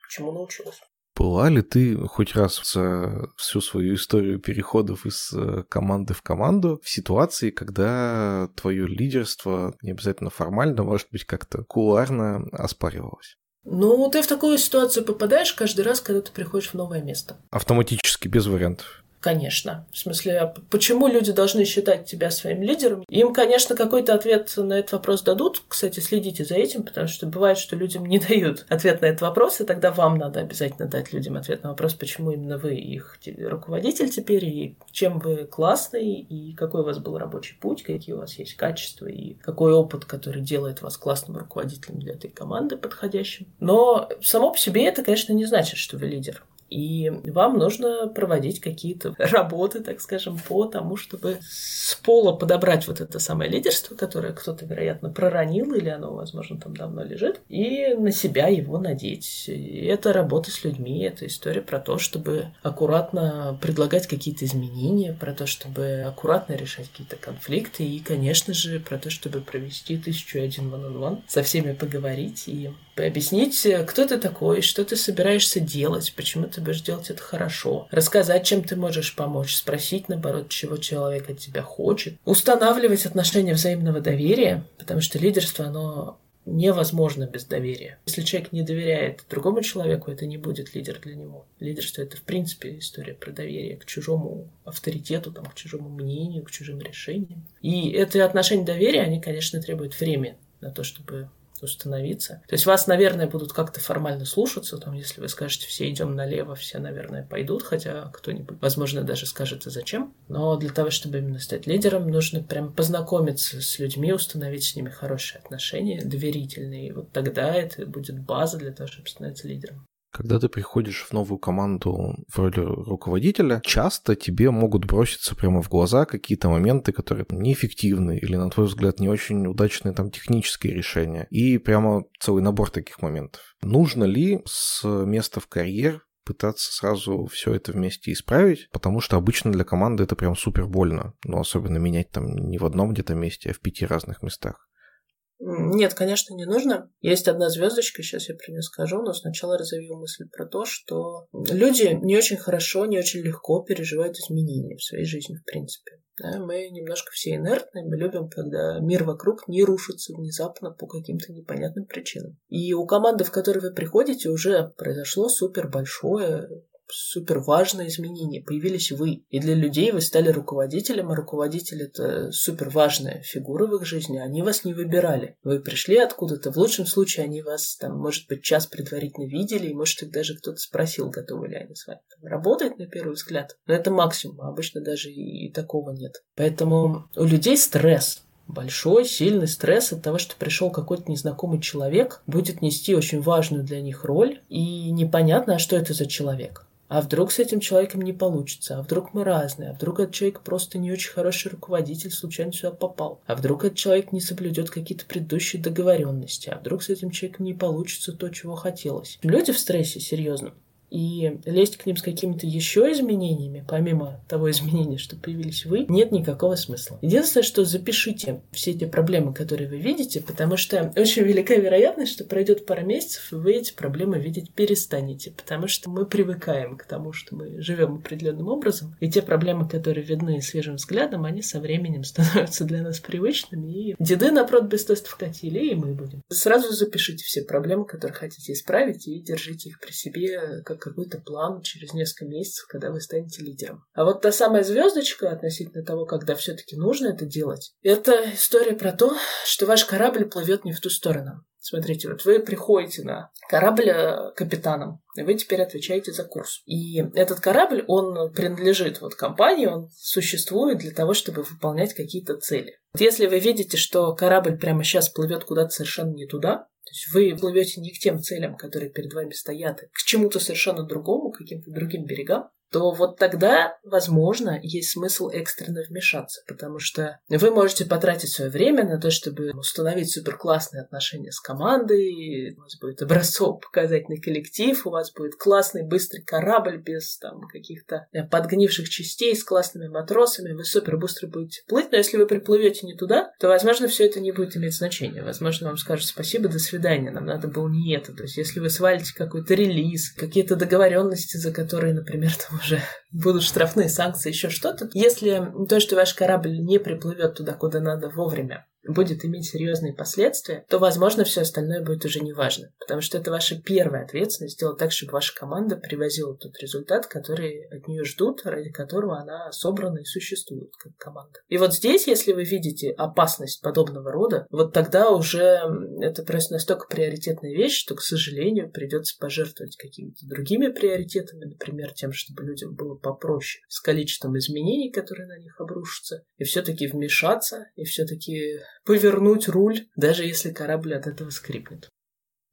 чему научилась. Была ли ты хоть раз за всю свою историю переходов из э, команды в команду в ситуации, когда твое лидерство не обязательно формально, может быть, как-то кулуарно оспаривалось? Ну, ты в такую ситуацию попадаешь каждый раз, когда ты приходишь в новое место. Автоматически, без вариантов. Конечно. В смысле, а почему люди должны считать тебя своим лидером? Им, конечно, какой-то ответ на этот вопрос дадут. Кстати, следите за этим, потому что бывает, что людям не дают ответ на этот вопрос, и тогда вам надо обязательно дать людям ответ на вопрос, почему именно вы их руководитель теперь, и чем вы классный, и какой у вас был рабочий путь, какие у вас есть качества, и какой опыт, который делает вас классным руководителем для этой команды подходящим. Но само по себе это, конечно, не значит, что вы лидер. И вам нужно проводить какие-то работы, так скажем, по тому, чтобы с пола подобрать вот это самое лидерство, которое кто-то, вероятно, проронил, или оно, возможно, там давно лежит, и на себя его надеть. И это работа с людьми, это история про то, чтобы аккуратно предлагать какие-то изменения, про то, чтобы аккуратно решать какие-то конфликты, и, конечно же, про то, чтобы провести тысячу один one on one, со всеми поговорить и объяснить, кто ты такой, что ты собираешься делать, почему ты будешь делать это хорошо, рассказать, чем ты можешь помочь, спросить, наоборот, чего человек от тебя хочет, устанавливать отношения взаимного доверия, потому что лидерство, оно невозможно без доверия. Если человек не доверяет другому человеку, это не будет лидер для него. Лидерство — это, в принципе, история про доверие к чужому авторитету, там, к чужому мнению, к чужим решениям. И эти отношения доверия, они, конечно, требуют времени на то, чтобы установиться. То есть вас, наверное, будут как-то формально слушаться, там, если вы скажете, все идем налево, все, наверное, пойдут, хотя кто-нибудь, возможно, даже скажет, а зачем. Но для того, чтобы именно стать лидером, нужно прям познакомиться с людьми, установить с ними хорошие отношения, доверительные. И вот тогда это будет база для того, чтобы становиться лидером. Когда ты приходишь в новую команду в роли руководителя, часто тебе могут броситься прямо в глаза какие-то моменты, которые неэффективны или, на твой взгляд, не очень удачные там технические решения. И прямо целый набор таких моментов. Нужно ли с места в карьер пытаться сразу все это вместе исправить, потому что обычно для команды это прям супер больно, но особенно менять там не в одном где-то месте, а в пяти разных местах. Нет, конечно, не нужно. Есть одна звездочка, сейчас я про нее скажу, но сначала разовью мысль про то, что люди не очень хорошо, не очень легко переживают изменения в своей жизни, в принципе. Да, мы немножко все инертные, мы любим, когда мир вокруг не рушится внезапно по каким-то непонятным причинам. И у команды, в которой вы приходите, уже произошло супер большое супер важное изменение. Появились вы. И для людей вы стали руководителем, а руководитель это супер важная фигура в их жизни. Они вас не выбирали. Вы пришли откуда-то. В лучшем случае они вас там, может быть, час предварительно видели, и может их даже кто-то спросил, готовы ли они с вами. Работает на первый взгляд. Но это максимум. Обычно даже и такого нет. Поэтому у людей стресс большой, сильный стресс от того, что пришел какой-то незнакомый человек, будет нести очень важную для них роль, и непонятно, а что это за человек. А вдруг с этим человеком не получится? А вдруг мы разные? А вдруг этот человек просто не очень хороший руководитель, случайно сюда попал? А вдруг этот человек не соблюдет какие-то предыдущие договоренности? А вдруг с этим человеком не получится то, чего хотелось? Люди в стрессе, серьезно и лезть к ним с какими-то еще изменениями, помимо того изменения, что появились вы, нет никакого смысла. Единственное, что запишите все эти проблемы, которые вы видите, потому что очень велика вероятность, что пройдет пара месяцев, и вы эти проблемы видеть перестанете, потому что мы привыкаем к тому, что мы живем определенным образом, и те проблемы, которые видны свежим взглядом, они со временем становятся для нас привычными, и деды на прод без тестов катили, и мы будем. Сразу запишите все проблемы, которые хотите исправить, и держите их при себе как какой-то план через несколько месяцев, когда вы станете лидером. А вот та самая звездочка относительно того, когда все-таки нужно это делать, это история про то, что ваш корабль плывет не в ту сторону. Смотрите, вот вы приходите на корабль э, капитаном, и вы теперь отвечаете за курс. И этот корабль, он принадлежит вот компании, он существует для того, чтобы выполнять какие-то цели. Вот если вы видите, что корабль прямо сейчас плывет куда-то совершенно не туда, то есть вы плывете не к тем целям, которые перед вами стоят, а к чему-то совершенно другому, к каким-то другим берегам, то вот тогда, возможно, есть смысл экстренно вмешаться, потому что вы можете потратить свое время на то, чтобы установить суперклассные отношения с командой, у вас будет образцово-показательный коллектив, у вас будет классный быстрый корабль без там каких-то э, подгнивших частей с классными матросами, вы супер быстро будете плыть, но если вы приплывете не туда, то, возможно, все это не будет иметь значения. Возможно, вам скажут спасибо, до свидания, нам надо было не это. То есть, если вы свалите какой-то релиз, какие-то договоренности, за которые, например, там уже будут штрафные санкции, еще что-то. Если то, что ваш корабль не приплывет туда, куда надо вовремя, будет иметь серьезные последствия, то, возможно, все остальное будет уже не важно. Потому что это ваша первая ответственность сделать так, чтобы ваша команда привозила тот результат, который от нее ждут, ради которого она собрана и существует как команда. И вот здесь, если вы видите опасность подобного рода, вот тогда уже это просто настолько приоритетная вещь, что, к сожалению, придется пожертвовать какими-то другими приоритетами, например, тем, чтобы людям было попроще с количеством изменений, которые на них обрушатся, и все-таки вмешаться, и все-таки повернуть руль, даже если корабль от этого скрипнет.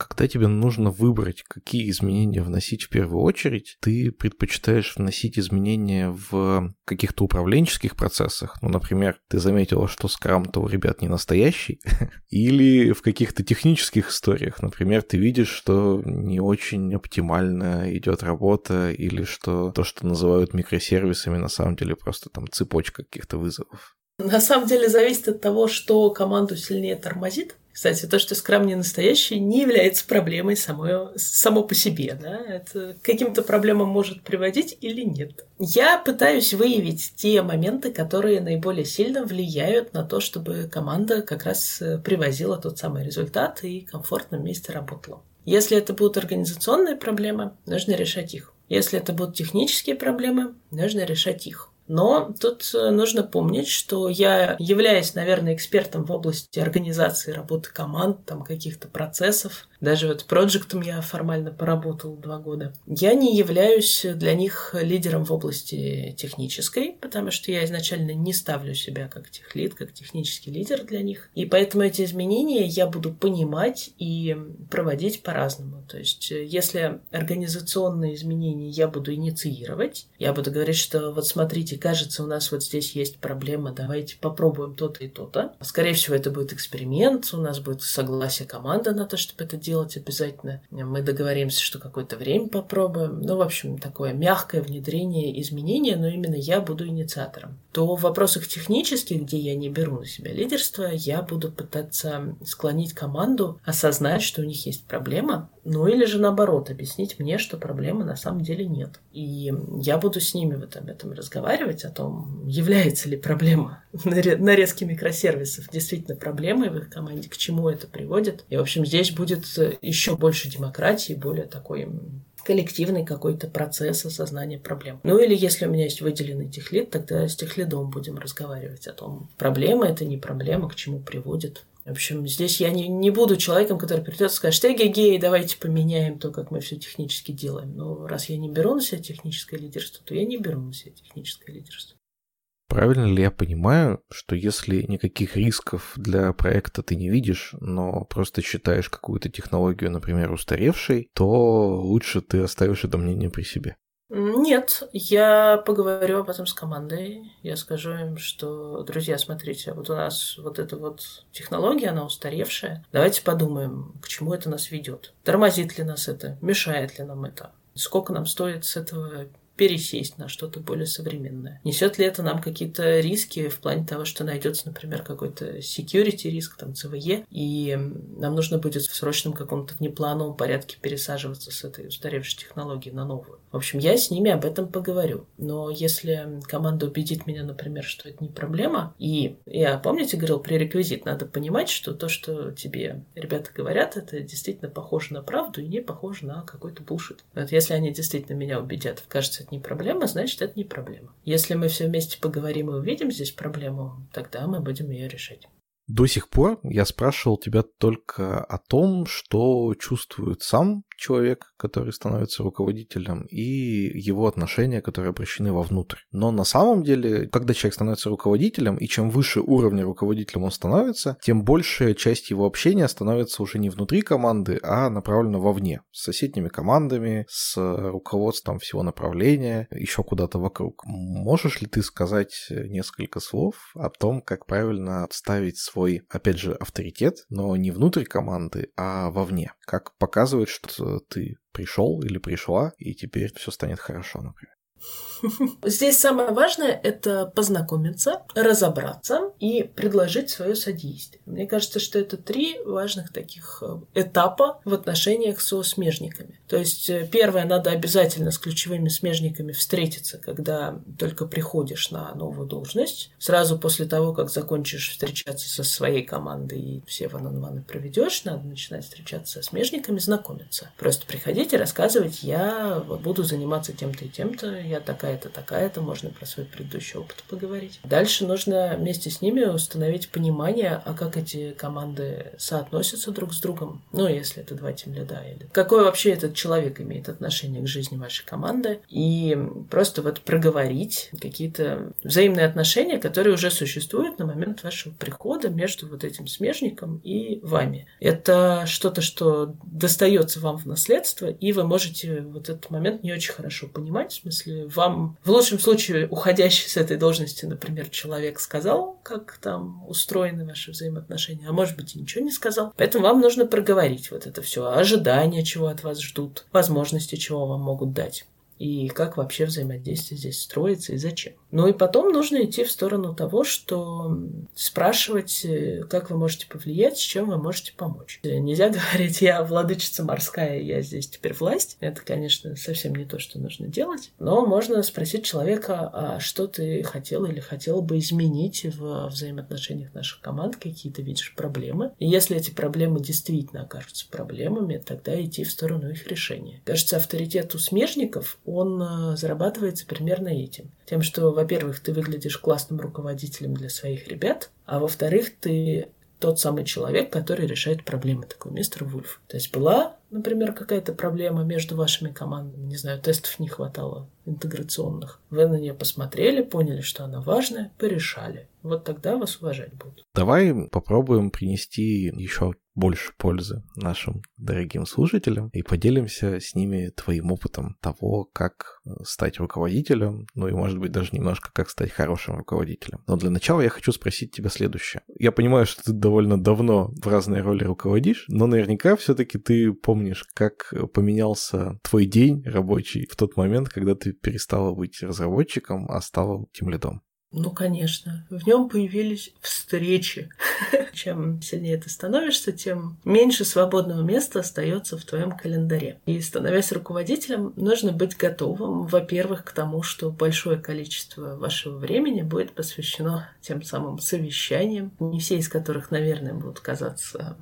Когда тебе нужно выбрать, какие изменения вносить в первую очередь, ты предпочитаешь вносить изменения в каких-то управленческих процессах. Ну, например, ты заметила, что скрам-то у ребят не настоящий. Или в каких-то технических историях. Например, ты видишь, что не очень оптимально идет работа, или что то, что называют микросервисами, на самом деле просто там цепочка каких-то вызовов. На самом деле зависит от того, что команду сильнее тормозит. Кстати, то, что скрам не настоящий, не является проблемой самой, само по себе. Да? Это к каким-то проблемам может приводить или нет. Я пытаюсь выявить те моменты, которые наиболее сильно влияют на то, чтобы команда как раз э, привозила тот самый результат и комфортно вместе работала. Если это будут организационные проблемы, нужно решать их. Если это будут технические проблемы, нужно решать их. Но тут э, нужно помнить, что я являюсь, наверное, экспертом в области организации работы команд, там каких-то процессов, даже вот проектом я формально поработал два года. Я не являюсь для них лидером в области технической, потому что я изначально не ставлю себя как техлид, как технический лидер для них. И поэтому эти изменения я буду понимать и проводить по-разному. То есть, если организационные изменения я буду инициировать, я буду говорить, что вот смотрите, кажется, у нас вот здесь есть проблема, давайте попробуем то-то и то-то. Скорее всего, это будет эксперимент, у нас будет согласие команды на то, чтобы это делать обязательно. Мы договоримся, что какое-то время попробуем. Ну, в общем, такое мягкое внедрение изменения, но именно я буду инициатором. То в вопросах технических, где я не беру на себя лидерство, я буду пытаться склонить команду осознать, что у них есть проблема, ну или же наоборот, объяснить мне, что проблемы на самом деле нет. И я буду с ними вот об этом разговаривать, о том, является ли проблема нарезки микросервисов действительно проблемой в их команде, к чему это приводит. И, в общем, здесь будет еще больше демократии, более такой коллективный какой-то процесс осознания проблем. Ну или если у меня есть выделенный техлит, тогда с техлидом будем разговаривать о том, проблема это не проблема, к чему приводит. В общем, здесь я не, не буду человеком, который придет и скажет, что гей, давайте поменяем то, как мы все технически делаем. Но раз я не беру на себя техническое лидерство, то я не беру на себя техническое лидерство. Правильно ли я понимаю, что если никаких рисков для проекта ты не видишь, но просто считаешь какую-то технологию, например, устаревшей, то лучше ты оставишь это мнение при себе? Нет, я поговорю об этом с командой. Я скажу им, что, друзья, смотрите, вот у нас вот эта вот технология, она устаревшая. Давайте подумаем, к чему это нас ведет. Тормозит ли нас это? Мешает ли нам это? Сколько нам стоит с этого пересесть на что-то более современное. Несет ли это нам какие-то риски в плане того, что найдется, например, какой-то security риск, там, ЦВЕ, и нам нужно будет в срочном каком-то внеплановом порядке пересаживаться с этой устаревшей технологии на новую. В общем, я с ними об этом поговорю. Но если команда убедит меня, например, что это не проблема, и я, помните, говорил, пререквизит, надо понимать, что то, что тебе ребята говорят, это действительно похоже на правду и не похоже на какой-то булшит. Вот если они действительно меня убедят, кажется, не проблема, значит, это не проблема. Если мы все вместе поговорим и увидим здесь проблему, тогда мы будем ее решать. До сих пор я спрашивал тебя только о том, что чувствует сам человек, который становится руководителем, и его отношения, которые обращены вовнутрь. Но на самом деле, когда человек становится руководителем, и чем выше уровня руководителем он становится, тем большая часть его общения становится уже не внутри команды, а направлена вовне, с соседними командами, с руководством всего направления, еще куда-то вокруг. Можешь ли ты сказать несколько слов о том, как правильно ставить свой, опять же, авторитет, но не внутрь команды, а вовне? Как показывать, что ты пришел или пришла, и теперь все станет хорошо, например. Здесь самое важное – это познакомиться, разобраться и предложить свое содействие. Мне кажется, что это три важных таких э, этапа в отношениях со смежниками. То есть э, первое, надо обязательно с ключевыми смежниками встретиться, когда только приходишь на новую должность. Сразу после того, как закончишь встречаться со своей командой и все ван ваны проведешь, надо начинать встречаться со смежниками, знакомиться. Просто приходите, рассказывать, я буду заниматься тем-то и тем-то, я такая такая-то, такая-то, можно про свой предыдущий опыт поговорить. Дальше нужно вместе с ними установить понимание, а как эти команды соотносятся друг с другом, ну, если это два тимлида, или какой вообще этот человек имеет отношение к жизни вашей команды, и просто вот проговорить какие-то взаимные отношения, которые уже существуют на момент вашего прихода между вот этим смежником и вами. Это что-то, что достается вам в наследство, и вы можете вот этот момент не очень хорошо понимать, в смысле, вам в лучшем случае уходящий с этой должности, например, человек сказал, как там устроены ваши взаимоотношения, а может быть и ничего не сказал. Поэтому вам нужно проговорить вот это все, ожидания, чего от вас ждут, возможности, чего вам могут дать и как вообще взаимодействие здесь строится и зачем. Ну и потом нужно идти в сторону того, что спрашивать, э, как вы можете повлиять, с чем вы можете помочь. Нельзя говорить, я владычица морская, я здесь теперь власть. Это, конечно, совсем не то, что нужно делать. Но можно спросить человека, а что ты хотел или хотела бы изменить в взаимоотношениях наших команд, какие то видишь проблемы. И если эти проблемы действительно окажутся проблемами, тогда идти в сторону их решения. Кажется, авторитет у смежников он э, зарабатывается примерно этим. Тем, что, во-первых, ты выглядишь классным руководителем для своих ребят, а во-вторых, ты тот самый человек, который решает проблемы, такой мистер Вульф. То есть была, например, какая-то проблема между вашими командами, не знаю, тестов не хватало интеграционных. Вы на нее посмотрели, поняли, что она важная, порешали. Вот тогда вас уважать будут. Давай попробуем принести еще больше пользы нашим дорогим слушателям и поделимся с ними твоим опытом того, как э, стать руководителем, ну и, может быть, даже немножко как стать хорошим руководителем. Но для начала я хочу спросить тебя следующее. Я понимаю, что ты довольно давно в разные роли руководишь, но наверняка все-таки ты помнишь, как поменялся твой день рабочий в тот момент, когда перестала быть разработчиком, а стала тем лидом. Ну, конечно. В нем появились встречи. Чем сильнее ты становишься, тем меньше свободного места остается в твоем календаре. И становясь руководителем, нужно быть готовым, во-первых, к тому, что большое количество вашего времени будет посвящено тем самым совещаниям, не все из которых, наверное, будут казаться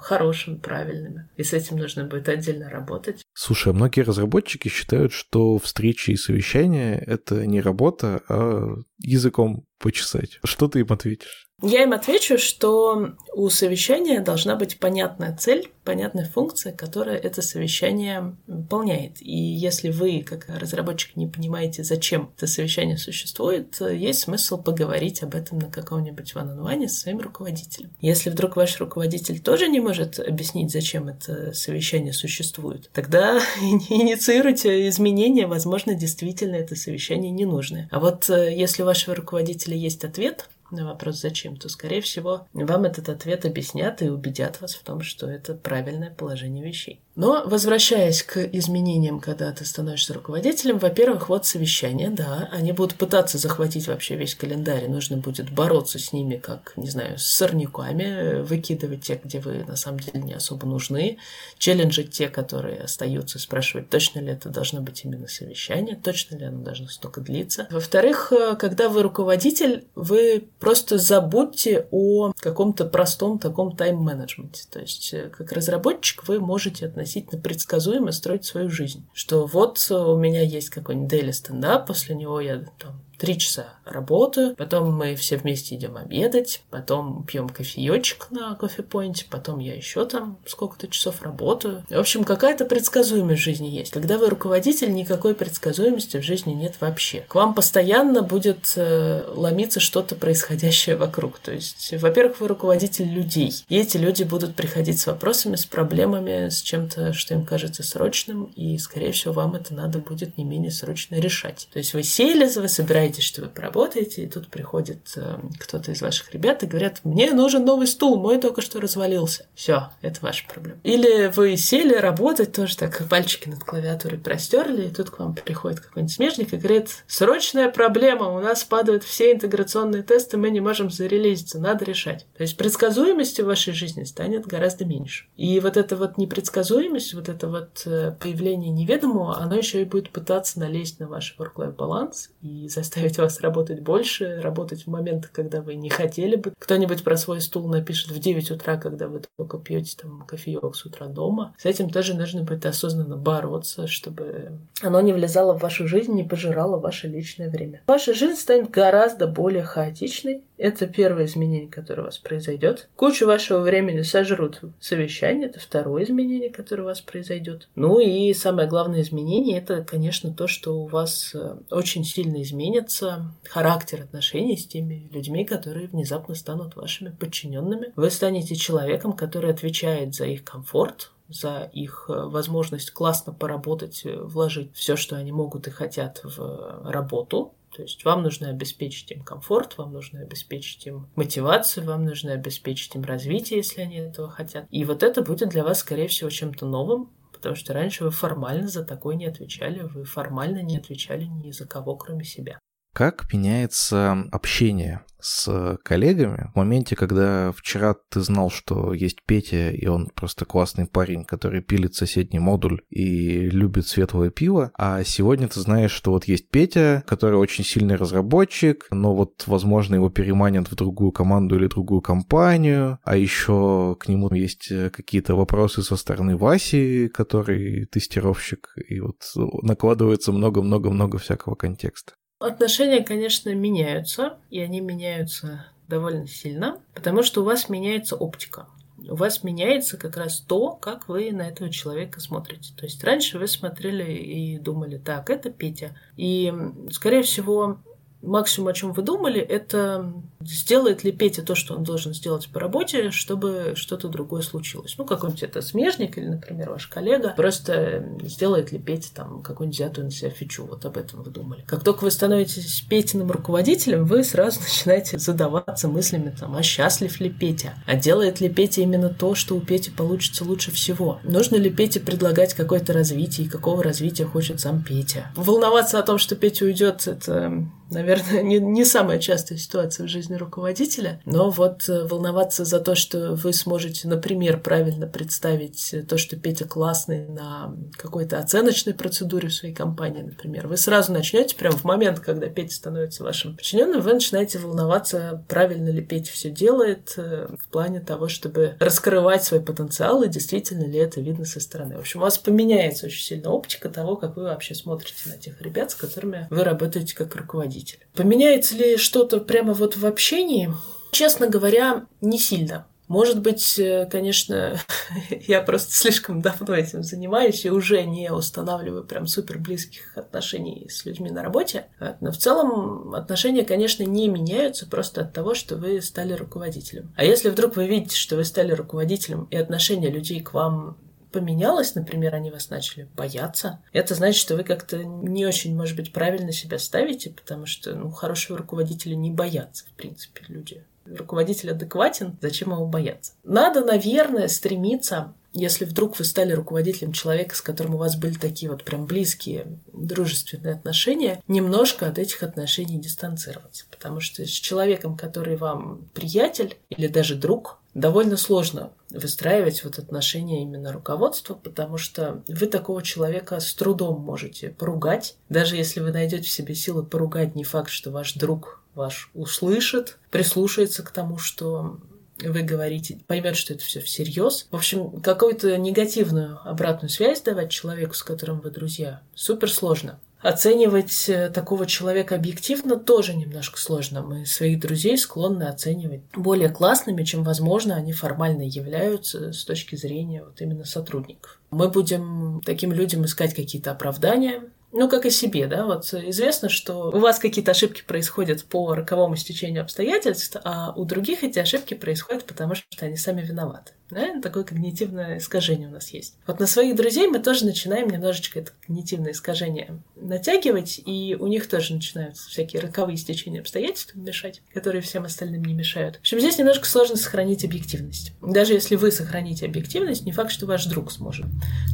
хорошими, правильными. И с этим нужно будет отдельно работать. Слушай, а многие разработчики считают, что встречи и совещания — это не работа, а языком почесать. Что ты им ответишь? Я им отвечу, что у совещания должна быть понятная цель, понятная функция, которая это совещание выполняет. И если вы, как разработчик, не понимаете, зачем это совещание существует, есть смысл поговорить об этом на каком-нибудь ван с своим руководителем. Если вдруг ваш руководитель тоже не может объяснить, зачем это совещание существует, тогда инициируйте изменения, возможно, действительно это совещание не нужно. А вот э, если у вашего руководителя есть ответ, на вопрос «зачем?», то, скорее всего, вам этот ответ объяснят и убедят вас в том, что это правильное положение вещей. Но, возвращаясь к изменениям, когда ты становишься руководителем, во-первых, вот совещания, да, они будут пытаться захватить вообще весь календарь, нужно будет бороться с ними, как, не знаю, с сорняками, выкидывать те, где вы на самом деле не особо нужны, челленджить те, которые остаются, спрашивать, точно ли это должно быть именно совещание, точно ли оно должно столько длиться. Во-вторых, когда вы руководитель, вы просто забудьте о каком-то простом таком тайм-менеджменте. То есть, э, как разработчик, вы можете относительно предсказуемо строить свою жизнь. Что вот у меня есть какой-нибудь daily стендап, после него я там три часа работаю, потом мы все вместе идем обедать, потом пьем кофеечек на кофе-поинте, потом я еще там сколько-то часов работаю. В общем, какая-то предсказуемость в жизни есть. Когда вы руководитель, никакой предсказуемости в жизни нет вообще. К вам постоянно будет э, ломиться что-то происходящее вокруг. То есть, во-первых, вы руководитель людей. И эти люди будут приходить с вопросами, с проблемами, с чем-то, что им кажется срочным, и, скорее всего, вам это надо будет не менее срочно решать. То есть вы сели, вы собираетесь, что вы поработаете, и тут приходит э, кто-то из ваших ребят и говорят, мне нужен новый стул, мой только что развалился. Все, это ваша проблема. Или вы сели работать, тоже так пальчики над клавиатурой простерли, и тут к вам приходит какой-нибудь смежник и говорит, срочная проблема, у нас падают все интеграционные тесты, мы не можем зарелизиться, надо решать. То есть предсказуемости в вашей жизни станет гораздо меньше. И вот эта вот непредсказуемость, вот это вот э, появление неведомого, оно еще и будет пытаться налезть на ваш work-life баланс и заставить вас работать больше, работать в моменты, когда вы не хотели бы. Кто-нибудь про свой стул напишет в 9 утра, когда вы только пьете там кофеек с утра дома. С этим тоже нужно будет осознанно бороться, чтобы оно не влезало в вашу жизнь, не пожирало ваше личное время. Ваша жизнь станет гораздо более хаотичной, это первое изменение, которое у вас произойдет. Кучу вашего времени сожрут совещания. Это второе изменение, которое у вас произойдет. Ну и самое главное изменение, это, конечно, то, что у вас э, очень сильно изменится характер отношений с теми людьми, которые внезапно станут вашими подчиненными. Вы станете человеком, который отвечает за их комфорт, за их э, возможность классно поработать, э, вложить все, что они могут и хотят в работу, то есть вам нужно обеспечить им комфорт, вам нужно обеспечить им мотивацию, вам нужно обеспечить им развитие, если они этого хотят. И вот это будет для вас, скорее всего, чем-то новым, потому что раньше вы формально за такое не отвечали, вы формально не отвечали ни за кого, кроме себя. Как меняется общение с коллегами в моменте, когда вчера ты знал, что есть Петя, и он просто классный парень, который пилит соседний модуль и любит светлое пиво, а сегодня ты знаешь, что вот есть Петя, который очень сильный разработчик, но вот, возможно, его переманят в другую команду или другую компанию, а еще к нему есть какие-то вопросы со стороны Васи, который тестировщик, и вот накладывается много-много-много всякого контекста. Отношения, конечно, меняются, и они меняются довольно сильно, потому что у вас меняется оптика. У вас меняется как раз то, как вы на этого человека смотрите. То есть раньше вы смотрели и думали, так, это Петя. И, скорее всего, максимум, о чем вы думали, это сделает ли Петя то, что он должен сделать по работе, чтобы что-то другое случилось. Ну, какой-нибудь это смежник или, например, ваш коллега. Просто сделает ли Петя там какую-нибудь взятую на себя фичу. Вот об этом вы думали. Как только вы становитесь Петиным руководителем, вы сразу начинаете задаваться мыслями, там, а счастлив ли Петя? А делает ли Петя именно то, что у Пети получится лучше всего? Нужно ли Пете предлагать какое-то развитие и какого развития хочет сам Петя? Волноваться о том, что Петя уйдет, это наверное, не, не самая частая ситуация в жизни руководителя, но вот э, волноваться за то, что вы сможете, например, правильно представить то, что Петя классный на какой-то оценочной процедуре в своей компании, например, вы сразу начнете, прямо в момент, когда Петя становится вашим подчиненным, вы начинаете волноваться, правильно ли Петя все делает э, в плане того, чтобы раскрывать свой потенциал, и действительно ли это видно со стороны. В общем, у вас поменяется очень сильно оптика того, как вы вообще смотрите на тех ребят, с которыми вы работаете как руководитель руководитель. Поменяется ли что-то прямо вот в общении? Честно говоря, не сильно. Может быть, э, конечно, я просто слишком давно этим занимаюсь и уже не устанавливаю прям супер близких отношений с людьми на работе. Но в целом отношения, конечно, не меняются просто от того, что вы стали руководителем. А если вдруг вы видите, что вы стали руководителем, и отношение людей к вам поменялось, например, они вас начали бояться, это значит, что вы как-то не очень, может быть, правильно себя ставите, потому что ну, хорошего руководителя не боятся, в принципе, люди. Руководитель адекватен, зачем его бояться? Надо, наверное, стремиться если вдруг вы стали руководителем человека, с которым у вас были такие вот прям близкие, дружественные отношения, немножко от этих отношений дистанцироваться. Потому что с человеком, который вам приятель или даже друг, довольно сложно выстраивать вот отношения именно руководства, потому что вы такого человека с трудом можете поругать. Даже если вы найдете в себе силы поругать, не факт, что ваш друг ваш услышит, прислушается к тому, что вы говорите, поймет, что это все всерьез. В общем, какую-то негативную обратную связь давать человеку, с которым вы друзья, супер сложно. Оценивать э, такого человека объективно тоже немножко сложно. Мы своих друзей склонны оценивать более классными, чем, возможно, они формально являются с точки зрения вот именно сотрудников. Мы будем таким людям искать какие-то оправдания, ну, как и себе, да, вот известно, что у вас какие-то ошибки происходят по роковому стечению обстоятельств, а у других эти ошибки происходят потому, что они сами виноваты. Да? Такое когнитивное искажение у нас есть. Вот на своих друзей мы тоже начинаем немножечко это когнитивное искажение натягивать, и у них тоже начинаются всякие роковые стечения обстоятельств мешать, которые всем остальным не мешают. В общем, здесь немножко сложно сохранить объективность. Даже если вы сохраните объективность, не факт, что ваш друг сможет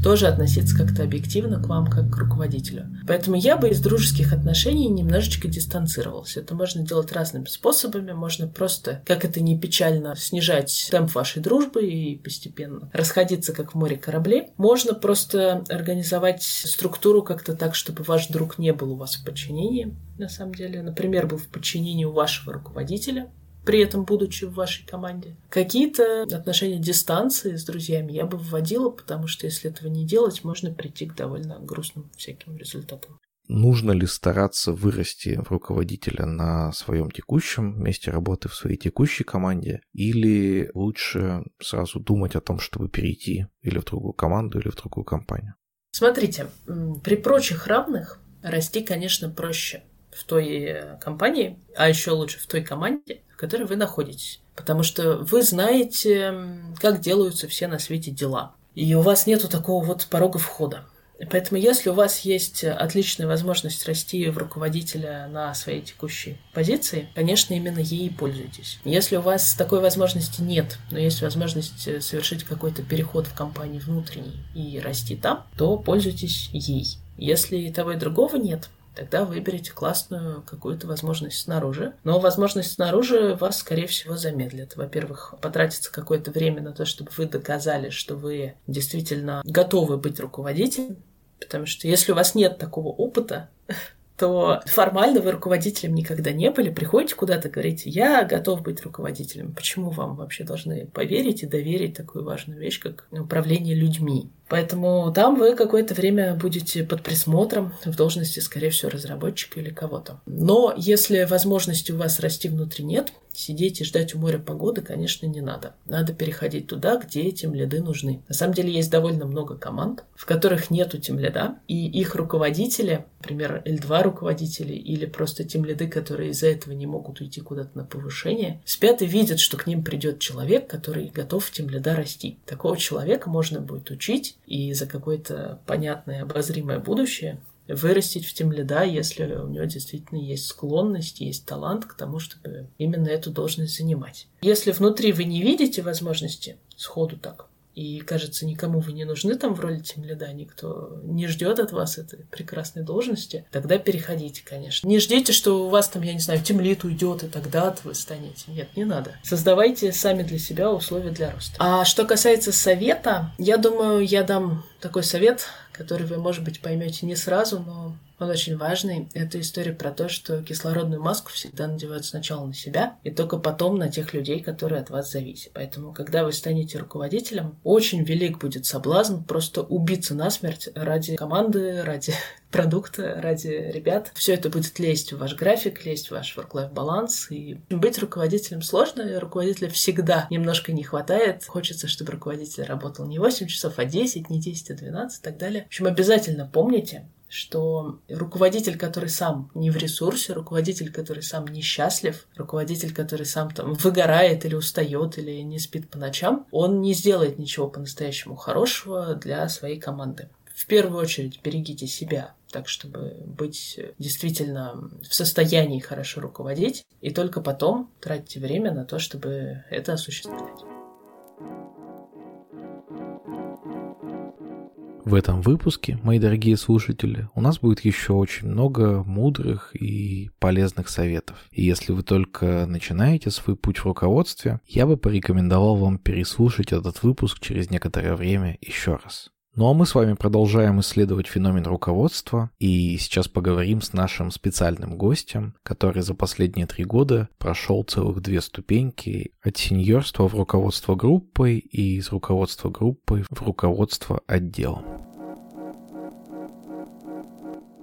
тоже относиться как-то объективно к вам, как к руководителю. Поэтому я бы из дружеских отношений немножечко дистанцировался. Это можно делать разными способами. Можно просто, как это не печально, снижать темп вашей дружбы и постепенно расходиться, как в море кораблей. Можно просто организовать структуру как-то так, чтобы ваш друг не был у вас в подчинении, на самом деле. Например, был в подчинении у вашего руководителя, при этом будучи в вашей команде. Какие-то отношения дистанции с друзьями я бы вводила, потому что если этого не делать, можно прийти к довольно грустным всяким результатам. Нужно ли стараться вырасти руководителя на своем текущем месте работы, в своей текущей команде, или лучше сразу думать о том, чтобы перейти или в другую команду, или в другую компанию? Смотрите, при прочих равных расти, конечно, проще в той э, компании, а еще лучше в той команде, в которой вы находитесь. Потому что вы знаете, как делаются все на свете дела. И у вас нету такого вот порога входа. Поэтому если у вас есть отличная возможность расти в руководителя на своей текущей позиции, конечно, именно ей пользуйтесь. Если у вас такой возможности нет, но есть возможность совершить какой-то переход в компании внутренний и расти там, то пользуйтесь ей. Если того и другого нет, тогда выберите классную какую-то возможность снаружи. Но возможность снаружи вас, скорее всего, замедлит. Во-первых, потратится какое-то время на то, чтобы вы доказали, что вы действительно готовы быть руководителем, Потому что если у вас нет такого опыта, то формально вы руководителем никогда не были. Приходите куда-то, говорите, я готов быть руководителем. Почему вам вообще должны поверить и доверить такую важную вещь, как управление людьми? Поэтому там вы какое-то время будете под присмотром в должности, скорее всего, разработчика или кого-то. Но если возможности у вас расти внутри нет, сидеть и ждать у моря погоды, конечно, не надо. Надо переходить туда, где эти лиды нужны. На самом деле есть довольно много команд, в которых нету тем лида, и их руководители, например, L2 руководители или просто тем лиды, которые из-за этого не могут уйти куда-то на повышение, спят и видят, что к ним придет человек, который готов тем лида расти. Такого человека можно будет учить и за какое-то понятное, обозримое будущее вырастить в тем лида, если у него действительно есть склонность, есть талант к тому, чтобы именно эту должность занимать. Если внутри вы не видите возможности сходу так, и, кажется, никому вы не нужны там в роли тем лида, никто не ждет от вас этой прекрасной должности, тогда переходите, конечно. Не ждите, что у вас там, я не знаю, тем лид уйдет, и тогда вы станете. Нет, не надо. Создавайте сами для себя условия для роста. А что касается совета, я думаю, я дам такой совет, который вы, может быть, поймете не сразу, но он очень важный. Это история про то, что кислородную маску всегда надевают сначала на себя, и только потом на тех людей, которые от вас зависят. Поэтому, когда вы станете руководителем, очень велик будет соблазн просто убиться насмерть ради команды, ради продукта, ради ребят. Все это будет лезть в ваш график, лезть в ваш work-life баланс. И быть руководителем сложно, и руководителя всегда немножко не хватает. Хочется, чтобы руководитель работал не 8 часов, а 10, не 10, а 12 и так далее. В общем, обязательно помните, что руководитель, который сам не в ресурсе, руководитель, который сам несчастлив, руководитель, который сам там выгорает или устает или не спит по ночам, он не сделает ничего по-настоящему хорошего для своей команды. В первую очередь берегите себя, так чтобы быть действительно в состоянии хорошо руководить, и только потом тратите время на то, чтобы это осуществлять. В этом выпуске, мои дорогие слушатели, у нас будет еще очень много мудрых и полезных советов. И если вы только начинаете свой путь в руководстве, я бы порекомендовал вам переслушать этот выпуск через некоторое время еще раз. Ну а мы с вами продолжаем исследовать феномен руководства, и сейчас поговорим с нашим специальным гостем, который за последние три года прошел целых две ступеньки от сеньорства в руководство группой и из руководства группой в руководство отделом.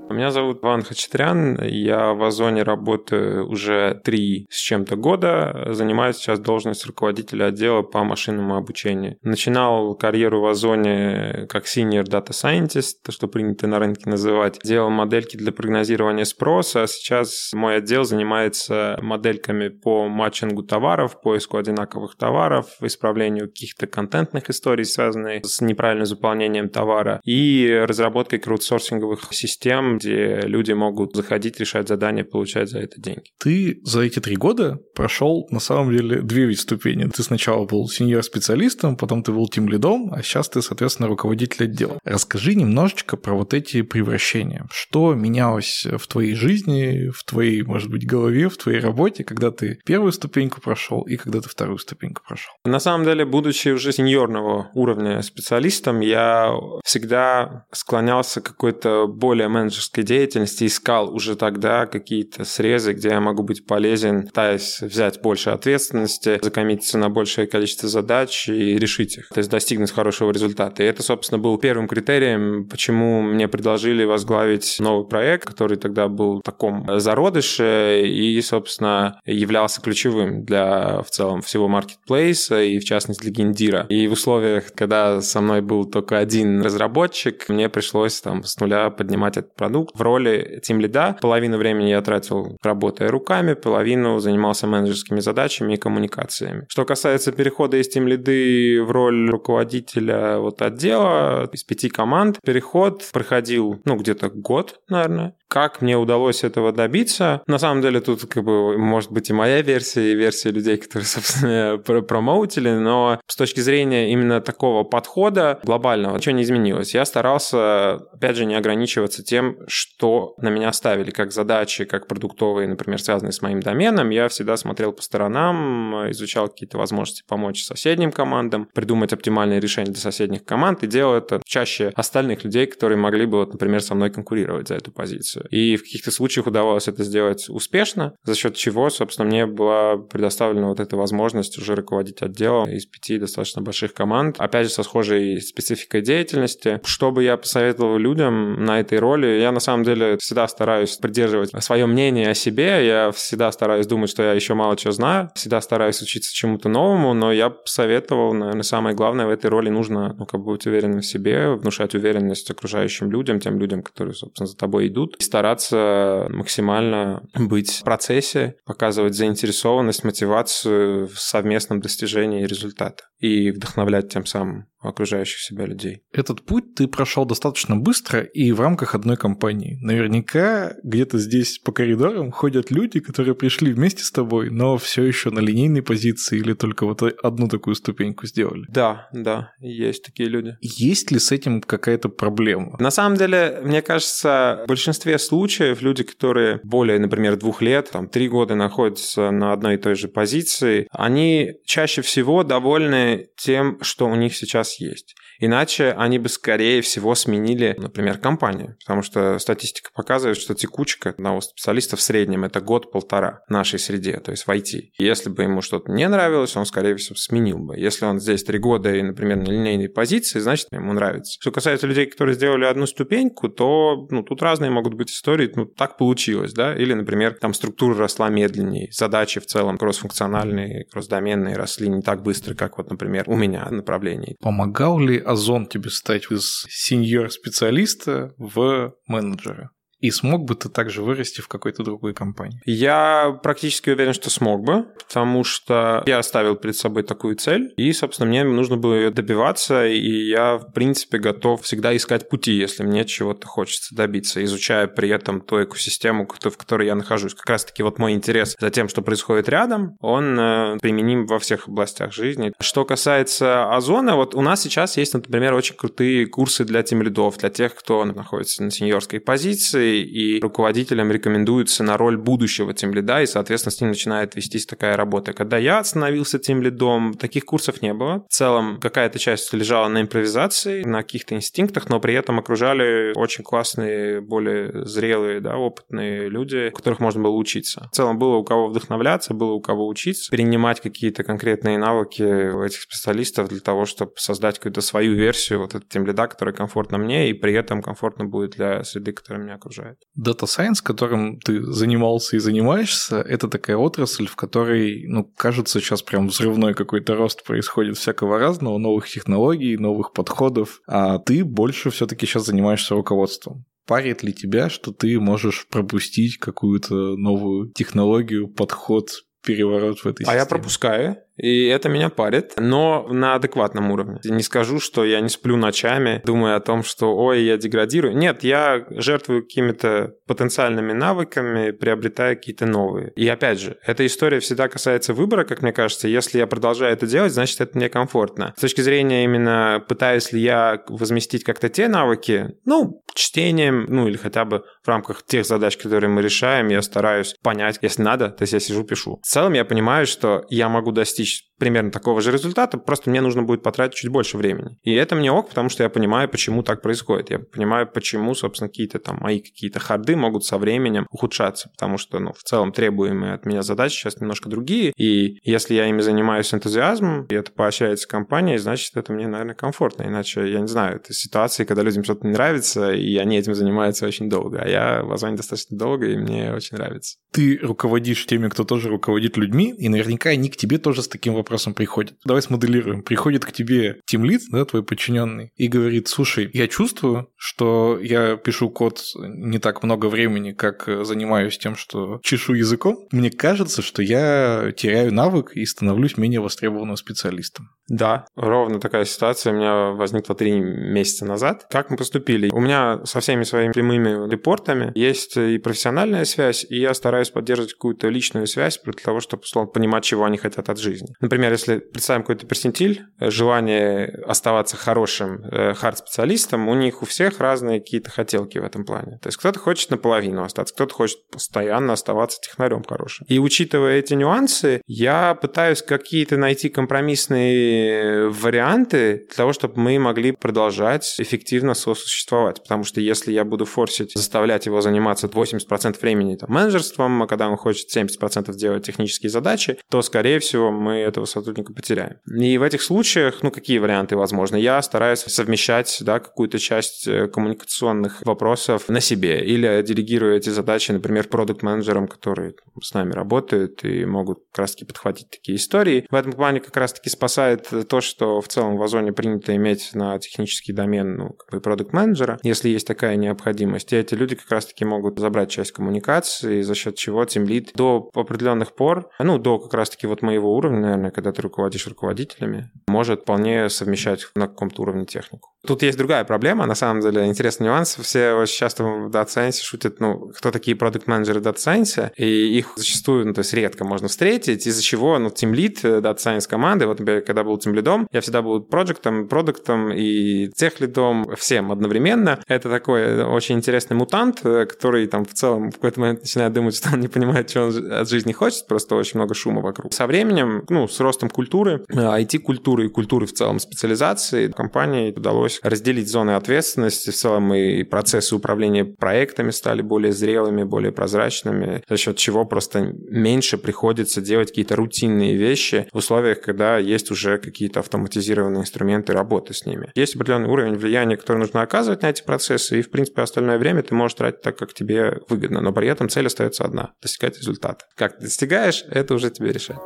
Меня зовут Ван Хачатрян, я в Озоне работаю уже три с чем-то года, занимаю сейчас должность руководителя отдела по машинному обучению. Начинал карьеру в Озоне как senior data scientist, то, что принято на рынке называть. Делал модельки для прогнозирования спроса, а сейчас мой отдел занимается модельками по матчингу товаров, поиску одинаковых товаров, исправлению каких-то контентных историй, связанных с неправильным заполнением товара, и разработкой краудсорсинговых систем, где люди могут заходить, решать задания, получать за это деньги. Ты за эти три года прошел на самом деле две ведь ступени. Ты сначала был сеньор-специалистом, потом ты был тим лидом, а сейчас ты, соответственно, руководитель отдела. Расскажи немножечко про вот эти превращения. Что менялось в твоей жизни, в твоей, может быть, голове, в твоей работе, когда ты первую ступеньку прошел и когда ты вторую ступеньку прошел? На самом деле, будучи уже сеньорного уровня специалистом, я всегда склонялся к какой-то более менеджерской деятельности, искал уже тогда какие-то срезы, где я могу быть полезен, пытаясь взять больше ответственности, закоммититься на большее количество задач и решить их, то есть достигнуть хорошего результата. И это, собственно, был первым критерием, почему мне предложили возглавить новый проект, который тогда был в таком зародыше и, собственно, являлся ключевым для в целом всего маркетплейса и, в частности, для Гендира. И в условиях, когда со мной был только один разработчик, мне пришлось там с нуля поднимать этот продукт в роли тим лида. Половину времени я тратил, работая руками, половину занимался менеджерскими задачами и коммуникациями. Что касается перехода из тим лиды в роль руководителя вот отдела из пяти команд, переход проходил, ну, где-то год, наверное. Как мне удалось этого добиться? На самом деле тут как бы может быть и моя версия, и версия людей, которые, собственно, промоутили, но с точки зрения именно такого подхода глобального ничего не изменилось. Я старался, опять же, не ограничиваться тем, что на меня ставили как задачи, как продуктовые, например, связанные с моим доменом. Я всегда смотрел по сторонам, изучал какие-то возможности помочь соседним командам, придумать оптимальные решения для соседних команд и делал это чаще остальных людей, которые могли бы, вот, например, со мной конкурировать за эту позицию позицию. И в каких-то случаях удавалось это сделать успешно, за счет чего, собственно, мне была предоставлена вот эта возможность уже руководить отделом из пяти достаточно больших команд, опять же, со схожей спецификой деятельности. Что бы я посоветовал людям на этой роли, я на самом деле всегда стараюсь придерживать свое мнение о себе, я всегда стараюсь думать, что я еще мало чего знаю, всегда стараюсь учиться чему-то новому, но я посоветовал, наверное, самое главное в этой роли нужно, ну, как бы быть уверенным в себе, внушать уверенность окружающим людям, тем людям, которые, собственно, за тобой идут, стараться максимально быть в процессе, показывать заинтересованность, мотивацию в совместном достижении результата и вдохновлять тем самым окружающих себя людей. Этот путь ты прошел достаточно быстро и в рамках одной компании. Наверняка где-то здесь по коридорам ходят люди, которые пришли вместе с тобой, но все еще на линейной позиции или только вот одну такую ступеньку сделали. Да, да, есть такие люди. Есть ли с этим какая-то проблема? На самом деле, мне кажется, в большинстве случаев люди, которые более, например, двух лет, там, три года находятся на одной и той же позиции, они чаще всего довольны тем, что у них сейчас есть. Иначе они бы, скорее всего, сменили, например, компанию. Потому что статистика показывает, что текучка одного специалиста в среднем это год-полтора в нашей среде, то есть в IT. Если бы ему что-то не нравилось, он, скорее всего, сменил бы. Если он здесь три года и, например, на линейной позиции, значит, ему нравится. Что касается людей, которые сделали одну ступеньку, то ну, тут разные могут быть истории. Ну, так получилось, да? Или, например, там структура росла медленнее, задачи в целом кроссфункциональные, кроссдоменные росли не так быстро, как вот, например, у меня направлений. Помогал ли Озон тебе стать из сеньор-специалиста в менеджера? И смог бы ты также вырасти в какой-то другой компании? Я практически уверен, что смог бы, потому что я оставил перед собой такую цель, и, собственно, мне нужно было ее добиваться, и я, в принципе, готов всегда искать пути, если мне чего-то хочется добиться, изучая при этом ту экосистему, в которой я нахожусь. Как раз-таки вот мой интерес за тем, что происходит рядом, он э, применим во всех областях жизни. Что касается озона, вот у нас сейчас есть, например, очень крутые курсы для тимлидов, для тех, кто находится на сеньорской позиции, и руководителям рекомендуется на роль будущего тимлида, и, соответственно, с ним начинает вестись такая работа. Когда я становился тимлидом, таких курсов не было. В целом, какая-то часть лежала на импровизации, на каких-то инстинктах, но при этом окружали очень классные, более зрелые, да, опытные люди, у которых можно было учиться. В целом, было у кого вдохновляться, было у кого учиться, перенимать какие-то конкретные навыки у этих специалистов для того, чтобы создать какую-то свою версию вот этого тимлида, которая комфортна мне, и при этом комфортно будет для среды, которая меня окружает продолжает. Data Science, которым ты занимался и занимаешься, это такая отрасль, в которой, ну, кажется, сейчас прям взрывной какой-то рост происходит всякого разного, новых технологий, новых подходов, а ты больше все-таки сейчас занимаешься руководством парит ли тебя, что ты можешь пропустить какую-то новую технологию, подход, переворот в этой а системе? А я пропускаю, и это меня парит, но на адекватном уровне. Не скажу, что я не сплю ночами, думая о том, что ой, я деградирую. Нет, я жертвую какими-то потенциальными навыками, приобретая какие-то новые. И опять же, эта история всегда касается выбора, как мне кажется. Если я продолжаю это делать, значит, это мне комфортно. С точки зрения именно пытаюсь ли я возместить как-то те навыки, ну, чтением, ну, или хотя бы в рамках тех задач, которые мы решаем, я стараюсь понять, если надо, то есть я сижу, пишу. В целом я понимаю, что я могу достичь достичь примерно такого же результата, просто мне нужно будет потратить чуть больше времени. И это мне ок, потому что я понимаю, почему так происходит. Я понимаю, почему, собственно, какие-то там мои какие-то харды могут со временем ухудшаться, потому что, ну, в целом требуемые от меня задачи сейчас немножко другие, и если я ими занимаюсь энтузиазмом, и это поощряется компанией, значит, это мне, наверное, комфортно. Иначе, я не знаю, это ситуации, когда людям что-то не нравится, и они этим занимаются очень долго. А я в Озоне достаточно долго, и мне очень нравится. Ты руководишь теми, кто тоже руководит людьми, и наверняка они к тебе тоже с таким вопросом приходят. Давай смоделируем. Приходит к тебе тимлит, да, твой подчиненный, и говорит, слушай, я чувствую, что я пишу код не так много времени, как занимаюсь тем, что чешу языком. Мне кажется, что я теряю навык и становлюсь менее востребованным специалистом. Да, ровно такая ситуация у меня возникла три месяца назад. Как мы поступили? У меня со всеми своими прямыми репортами есть и профессиональная связь, и я стараюсь поддерживать какую-то личную связь для того, чтобы условно, понимать, чего они хотят от жизни. Например, если представим какой-то персентиль, желание оставаться хорошим э, хард-специалистом, у них у всех разные какие-то хотелки в этом плане. То есть кто-то хочет наполовину остаться, кто-то хочет постоянно оставаться технарем хорошим. И учитывая эти нюансы, я пытаюсь какие-то найти компромиссные варианты для того, чтобы мы могли продолжать эффективно сосуществовать. Потому что если я буду форсить, заставлять его заниматься 80% времени там, менеджерством, а когда он хочет 70% делать технические задачи, то, скорее всего, мы этого сотрудника потеряем. И в этих случаях, ну, какие варианты возможны? Я стараюсь совмещать да, какую-то часть э, коммуникационных вопросов на себе или делегирую эти задачи, например, продукт-менеджерам, которые с нами работают и могут как раз-таки подхватить такие истории. В этом плане как раз-таки спасает то, что в целом в Озоне принято иметь на технический домен ну, как бы продукт-менеджера, если есть такая необходимость. И эти люди как раз-таки могут забрать часть коммуникации, за счет чего тимлит до определенных пор, ну, до как раз-таки вот моего уровня, наверное, когда ты руководишь руководителями, может вполне совмещать на каком-то уровне технику. Тут есть другая проблема, на самом деле, интересный нюанс. Все очень часто в Data Science шутят, ну, кто такие продукт-менеджеры Data Science, и их зачастую, ну, то есть редко можно встретить, из-за чего, ну, Team Lead Data Science команды, вот, например, когда был Team Lead, я всегда был проектом, продуктом и тех лидом, всем одновременно. Это такой очень интересный мутант, который там в целом в какой-то момент начинает думать, что он не понимает, что он от жизни хочет, просто очень много шума вокруг. Со временем, ну, с ростом культуры, IT-культуры и культуры в целом специализации, компании удалось удалось разделить зоны ответственности. В целом и процессы управления проектами стали более зрелыми, более прозрачными, за счет чего просто меньше приходится делать какие-то рутинные вещи в условиях, когда есть уже какие-то автоматизированные инструменты работы с ними. Есть определенный уровень влияния, который нужно оказывать на эти процессы, и, в принципе, остальное время ты можешь тратить так, как тебе выгодно, но при этом цель остается одна – достигать результата. Как ты достигаешь, это уже тебе решать.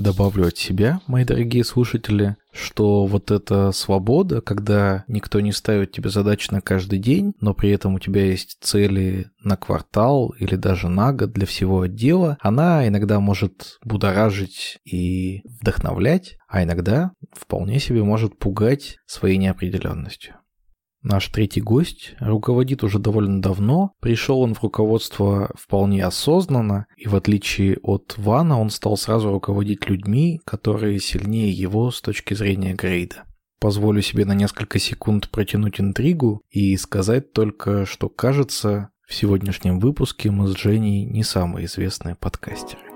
Добавлю от себя, мои дорогие слушатели, что вот эта свобода, когда никто не ставит тебе задачи на каждый день, но при этом у тебя есть цели на квартал или даже на год для всего отдела, она иногда может будоражить и вдохновлять, а иногда вполне себе может пугать своей неопределенностью. Наш третий гость руководит уже довольно давно, пришел он в руководство вполне осознанно, и в отличие от Вана он стал сразу руководить людьми, которые сильнее его с точки зрения грейда. Позволю себе на несколько секунд протянуть интригу и сказать только, что кажется, в сегодняшнем выпуске мы с Женей не самые известные подкастеры.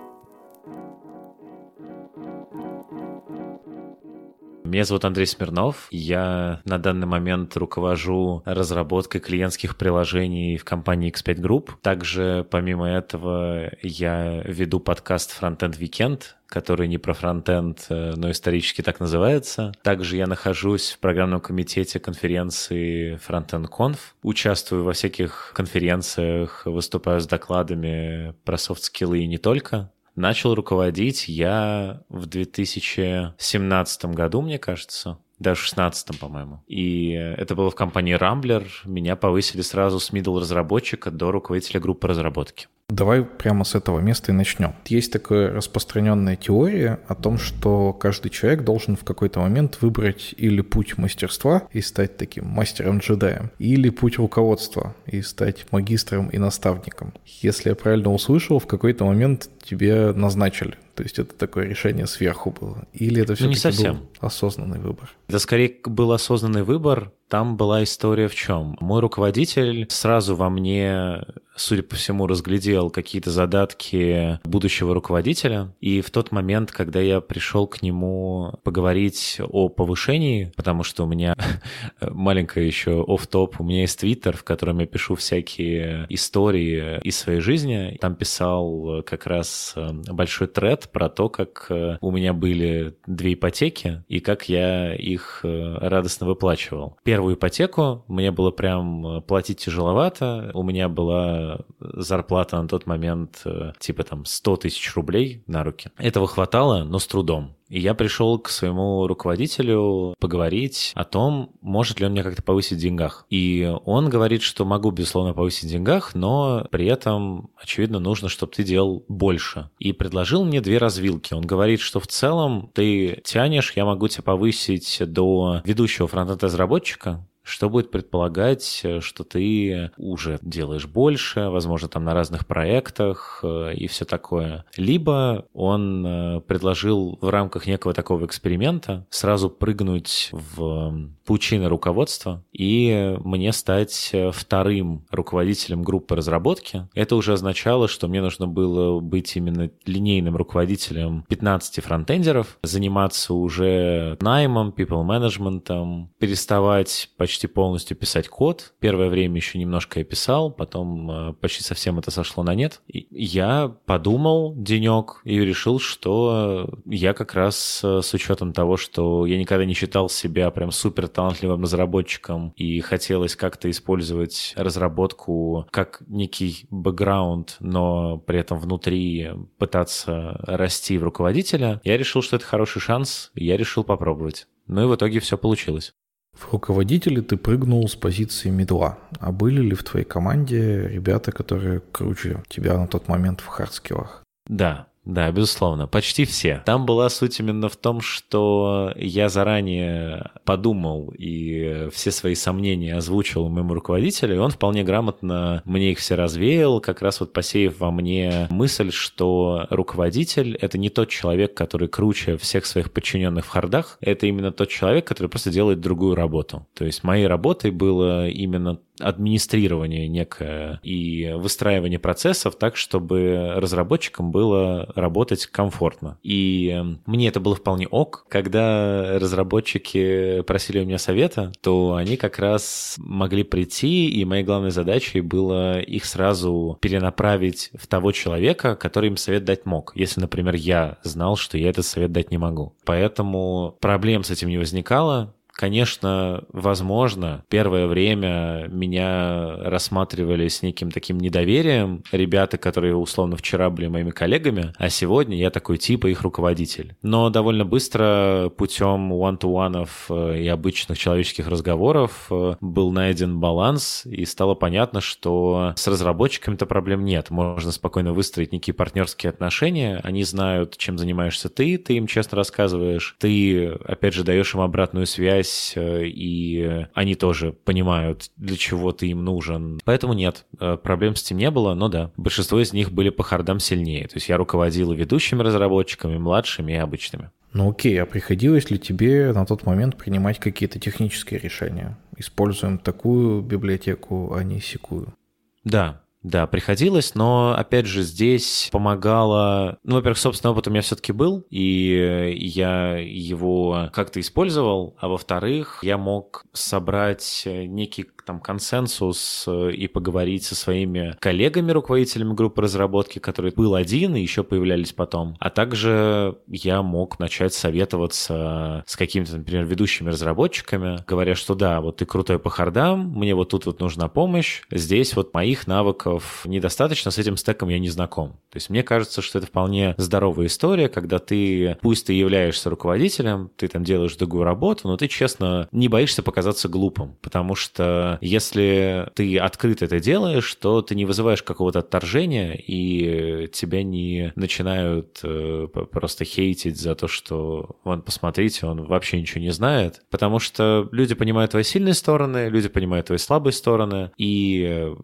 Меня зовут Андрей Смирнов. Я на данный момент руковожу разработкой клиентских приложений в компании X5 Group. Также, помимо этого, я веду подкаст Frontend Weekend, который не про фронтенд, э, но исторически так называется. Также я нахожусь в программном комитете конференции Frontend Conf, участвую во всяких конференциях, выступаю с докладами про софт-скиллы и не только. Начал руководить я в 2017 году, мне кажется, да, в 16 по-моему. И это было в компании Rambler. Меня повысили сразу с middle разработчика до руководителя группы разработки. Давай прямо с этого места и начнем. Есть такая распространенная теория о том, что каждый человек должен в какой-то момент выбрать или путь мастерства и стать таким мастером-джедаем, или путь руководства и стать магистром и наставником. Если я правильно услышал, в какой-то момент тебе назначили то есть это такое решение сверху было? Или это все-таки ну, не совсем. был осознанный выбор? Это скорее был осознанный выбор. Там была история в чем? Мой руководитель сразу во мне судя по всему, разглядел какие-то задатки будущего руководителя. И в тот момент, когда я пришел к нему поговорить о повышении, потому что у меня маленькая еще оф топ у меня есть твиттер, в котором я пишу всякие истории из своей жизни. Там писал как раз э, большой тред про то, как э, у меня были две ипотеки и как я их э, радостно выплачивал. Первую ипотеку мне было прям платить тяжеловато. У меня была зарплата на тот момент типа там 100 тысяч рублей на руки. Этого хватало, но с трудом. И я пришел к своему руководителю поговорить о том, может ли он меня как-то повысить в деньгах. И он говорит, что могу, безусловно, повысить в деньгах, но при этом, очевидно, нужно, чтобы ты делал больше. И предложил мне две развилки. Он говорит, что в целом ты тянешь, я могу тебя повысить до ведущего фронтенд-разработчика, что будет предполагать, э, что ты уже делаешь больше, возможно, там на разных проектах э, и все такое. Либо он э, предложил в рамках некого такого эксперимента сразу прыгнуть в паучины руководства и мне стать вторым руководителем группы разработки. Это уже означало, что мне нужно было быть именно линейным руководителем 15 фронтендеров, заниматься уже наймом, people менеджментом, переставать почти почти полностью писать код. Первое время еще немножко я писал, потом э, почти совсем это сошло на нет. И я подумал денек и решил, что я как раз э, с учетом того, что я никогда не считал себя прям супер талантливым разработчиком и хотелось как-то использовать разработку как некий бэкграунд, но при этом внутри пытаться расти в руководителя, я решил, что это хороший шанс, я решил попробовать. Ну и в итоге все получилось. В руководителе ты прыгнул с позиции медла. А были ли в твоей команде ребята, которые круче тебя на тот момент в хардскиллах? Да, да, безусловно, почти все. Там была суть именно в том, что я заранее подумал и все свои сомнения озвучил моему руководителю, и он вполне грамотно мне их все развеял, как раз вот посеяв во мне мысль, что руководитель — это не тот человек, который круче всех своих подчиненных в хардах, это именно тот человек, который просто делает другую работу. То есть моей работой было именно администрирование некое и выстраивание процессов так, чтобы разработчикам было работать комфортно. И эм, мне это было вполне ок. Когда разработчики просили у меня совета, то они как раз могли прийти, и моей главной задачей было их сразу перенаправить в того человека, который им совет дать мог. Если, например, я знал, что я этот совет дать не могу. Поэтому проблем с этим не возникало. Конечно, возможно, первое время меня рассматривали с неким таким недоверием ребята, которые условно вчера были моими коллегами, а сегодня я такой типа их руководитель. Но довольно быстро путем one-to-one э, и обычных человеческих разговоров э, был найден баланс, и стало понятно, что с разработчиками-то проблем нет. Можно спокойно выстроить некие партнерские отношения, они знают, чем занимаешься ты, ты им честно рассказываешь, ты, опять же, даешь им обратную связь, связь, э, и они тоже понимают, для чего ты им нужен. Поэтому нет, э, проблем с этим не было, но да, большинство из них были по хардам сильнее. То есть я руководил ведущими разработчиками, младшими и обычными. Ну окей, а приходилось ли тебе на тот момент принимать какие-то технические решения? Используем такую библиотеку, а не секую? Да, Да, приходилось, но, опять же, здесь помогало... Ну, во-первых, собственный опыт у меня все-таки был, и я его как-то использовал, а во-вторых, я мог собрать некий там консенсус и поговорить со своими коллегами, руководителями группы разработки, который был один и еще появлялись потом. А также я мог начать советоваться с какими-то, например, ведущими разработчиками, говоря, что да, вот ты крутой по хардам, мне вот тут вот нужна помощь, здесь вот моих навыков недостаточно, с этим стеком я не знаком. То есть мне кажется, что это вполне здоровая история, когда ты, пусть ты являешься руководителем, ты там делаешь другую работу, но ты, честно, не боишься показаться глупым, потому что если ты открыто это делаешь, то ты не вызываешь какого-то отторжения, и тебя не начинают э, просто хейтить за то, что вон, посмотрите, он вообще ничего не знает. Потому что люди понимают твои сильные стороны, люди понимают твои слабые стороны, и э,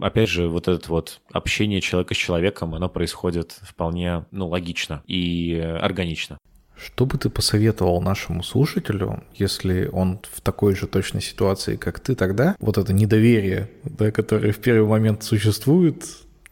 опять же, вот это вот общение человека с человеком, оно происходит вполне, ну, логично и органично. Что бы ты посоветовал нашему слушателю, если он в такой же точной ситуации, как ты тогда? Вот это недоверие, да, которое в первый момент существует,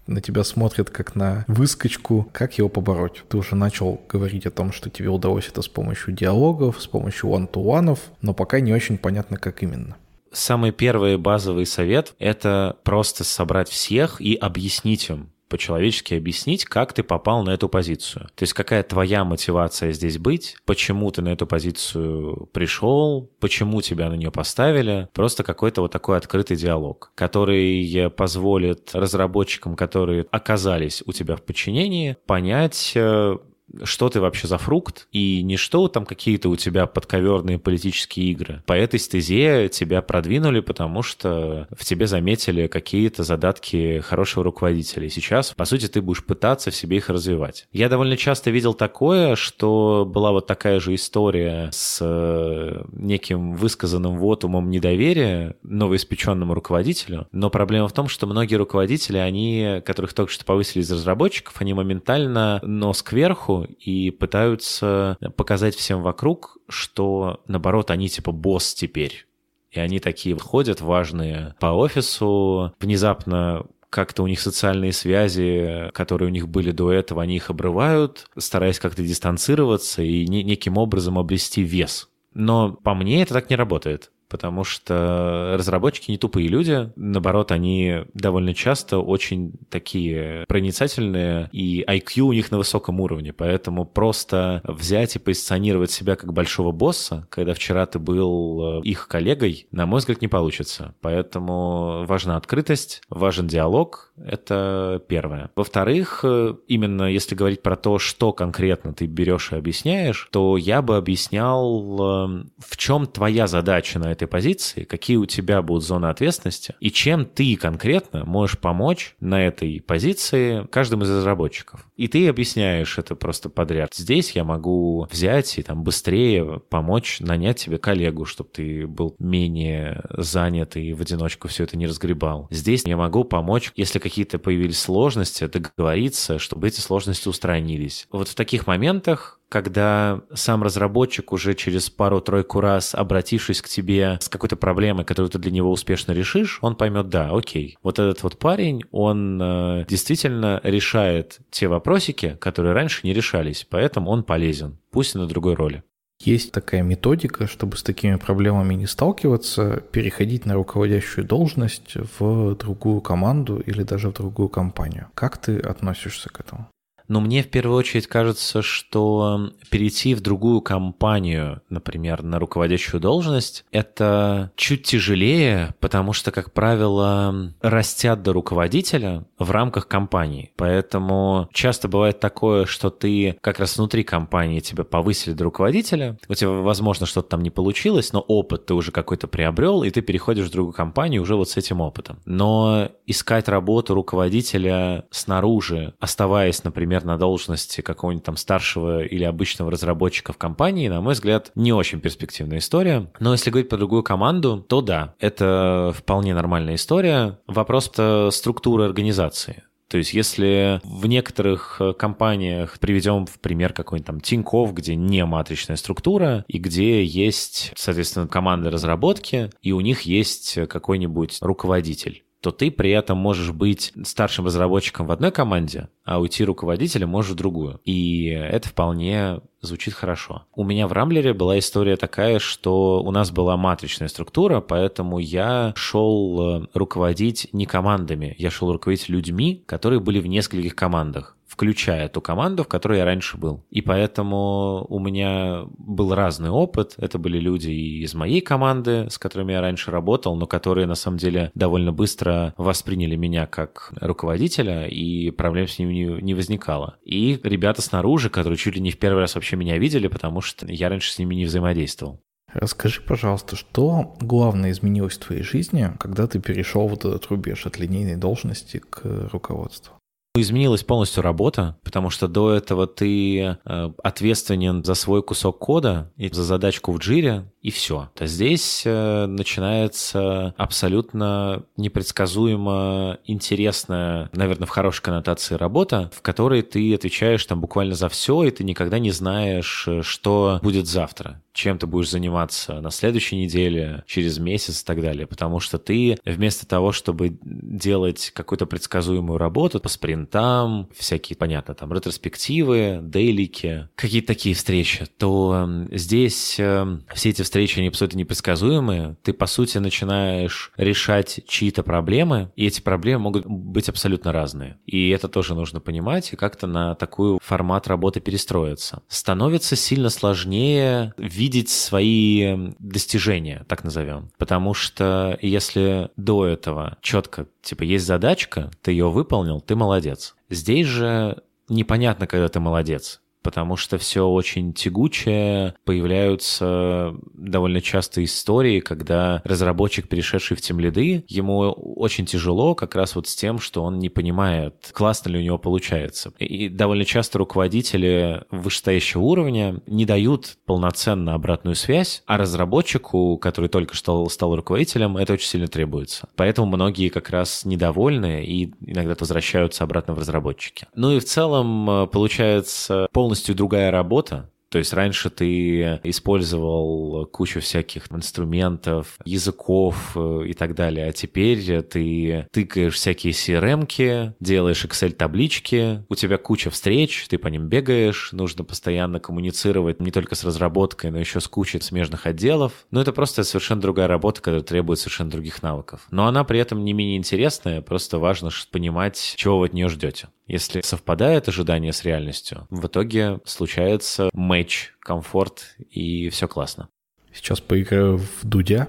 на тебя смотрят как на выскочку, как его побороть? Ты уже начал говорить о том, что тебе удалось это с помощью диалогов, с помощью one-to-one, но пока не очень понятно, как именно. Самый первый базовый совет — это просто собрать всех и объяснить им, по-человечески объяснить, как ты попал на эту позицию. То есть какая твоя мотивация здесь быть, почему ты на эту позицию пришел, почему тебя на нее поставили. Просто какой-то вот такой открытый диалог, который позволит разработчикам, которые оказались у тебя в подчинении, понять, э, что ты вообще за фрукт, и не что там какие-то у тебя подковерные политические игры. По этой стезе тебя продвинули, потому что в тебе заметили какие-то задатки хорошего руководителя. И сейчас, по сути, ты будешь пытаться в себе их развивать. Я довольно часто видел такое, что была вот такая же история с э, неким высказанным вотумом недоверия новоиспеченному руководителю, но проблема в том, что многие руководители, они, которых только что повысили из разработчиков, они моментально нос кверху и пытаются показать всем вокруг, что, наоборот, они типа босс теперь. И они такие ходят важные по офису, внезапно как-то у них социальные связи, которые у них были до этого, они их обрывают, стараясь как-то дистанцироваться и неким образом обрести вес. Но по мне это так не работает потому что разработчики не тупые люди, наоборот, они довольно часто очень такие проницательные, и IQ у них на высоком уровне, поэтому просто взять и позиционировать себя как большого босса, когда вчера ты был э, их коллегой, на мой взгляд, не получится. Поэтому важна открытость, важен диалог, это первое. Во-вторых, э, именно если говорить про то, что конкретно ты берешь и объясняешь, то я бы объяснял, э, в чем твоя задача на это этой позиции, какие у тебя будут зоны ответственности и чем ты конкретно можешь помочь на этой позиции каждому из разработчиков. И ты объясняешь это просто подряд. Здесь я могу взять и там быстрее помочь нанять тебе коллегу, чтобы ты был менее занят и в одиночку все это не разгребал. Здесь я могу помочь, если какие-то появились сложности, договориться, чтобы эти сложности устранились. Вот в таких моментах когда сам разработчик уже через пару-тройку раз, обратившись к тебе с какой-то проблемой, которую ты для него успешно решишь, он поймет, да, окей, вот этот вот парень, он э, действительно решает те вопросики, которые раньше не решались, поэтому он полезен, пусть и на другой роли. Есть такая методика, чтобы с такими проблемами не сталкиваться, переходить на руководящую должность в другую команду или даже в другую компанию. Как ты относишься к этому? Но мне в первую очередь кажется, что перейти в другую компанию, например, на руководящую должность, это чуть тяжелее, потому что, как правило, растят до руководителя в рамках компании. Поэтому часто бывает такое, что ты как раз внутри компании тебя повысили до руководителя, у тебя, возможно, что-то там не получилось, но опыт ты уже какой-то приобрел, и ты переходишь в другую компанию уже вот с этим опытом. Но искать работу руководителя снаружи, оставаясь, например, например, на должности какого-нибудь там старшего или обычного разработчика в компании, на мой взгляд, не очень перспективная история. Но если говорить про другую команду, то да, это вполне нормальная история. Вопрос-то структуры организации. То есть если в некоторых э, компаниях приведем в пример какой-нибудь там Тиньков, где не матричная структура, и где есть, соответственно, команда разработки, и у них есть какой-нибудь руководитель то ты при этом можешь быть старшим разработчиком в одной команде, а уйти руководителем можешь в другую. И это вполне звучит хорошо. У меня в Рамблере была история такая, что у нас была матричная структура, поэтому я шел э, руководить не командами, я шел руководить людьми, которые были в нескольких командах включая ту команду, в которой я раньше был. И поэтому у меня был разный опыт. Это были люди и из моей команды, с которыми я раньше работал, но которые на самом деле довольно быстро восприняли меня как руководителя, и проблем с ними не, не возникало. И ребята снаружи, которые чуть ли не в первый раз вообще меня видели, потому что я раньше с ними не взаимодействовал. Расскажи, пожалуйста, что главное изменилось в твоей жизни, когда ты перешел вот этот рубеж от линейной должности к руководству? Изменилась полностью работа, потому что до этого ты э, ответственен за свой кусок кода и за задачку в джире, и все. А здесь э, начинается абсолютно непредсказуемо интересная, наверное, в хорошей коннотации работа, в которой ты отвечаешь там буквально за все, и ты никогда не знаешь, э, что будет завтра чем ты будешь заниматься на следующей неделе, через месяц и так далее. Потому что ты вместо того, чтобы делать какую-то предсказуемую работу по спринтам, всякие, понятно, там, ретроспективы, дейлики, какие-то такие встречи, то здесь э, все эти встречи, они абсолютно непредсказуемые. Ты, по сути, начинаешь решать чьи-то проблемы, и эти проблемы могут быть абсолютно разные. И это тоже нужно понимать и как-то на такой формат работы перестроиться. Становится сильно сложнее видеть свои достижения, так назовем. Потому что если до этого четко, типа, есть задачка, ты ее выполнил, ты молодец. Здесь же непонятно, когда ты молодец потому что все очень тягучее, появляются довольно часто истории, когда разработчик, перешедший в тем лиды, ему очень тяжело как раз вот с тем, что он не понимает, классно ли у него получается. И довольно часто руководители вышестоящего уровня не дают полноценно обратную связь, а разработчику, который только что стал руководителем, это очень сильно требуется. Поэтому многие как раз недовольны и иногда возвращаются обратно в разработчики. Ну и в целом э, получается полный полностью другая работа, то есть раньше ты использовал кучу всяких инструментов, языков э, и так далее, а теперь ты тыкаешь всякие CRM-ки, делаешь Excel-таблички, у тебя куча встреч, ты по ним бегаешь, нужно постоянно коммуницировать не только с разработкой, но еще с кучей смежных отделов. Но это просто совершенно другая работа, которая требует совершенно других навыков. Но она при этом не менее интересная, просто важно понимать, чего вы от нее ждете. Если совпадает ожидание с реальностью, в итоге случается матч, комфорт и все классно. Сейчас поиграю в Дудя.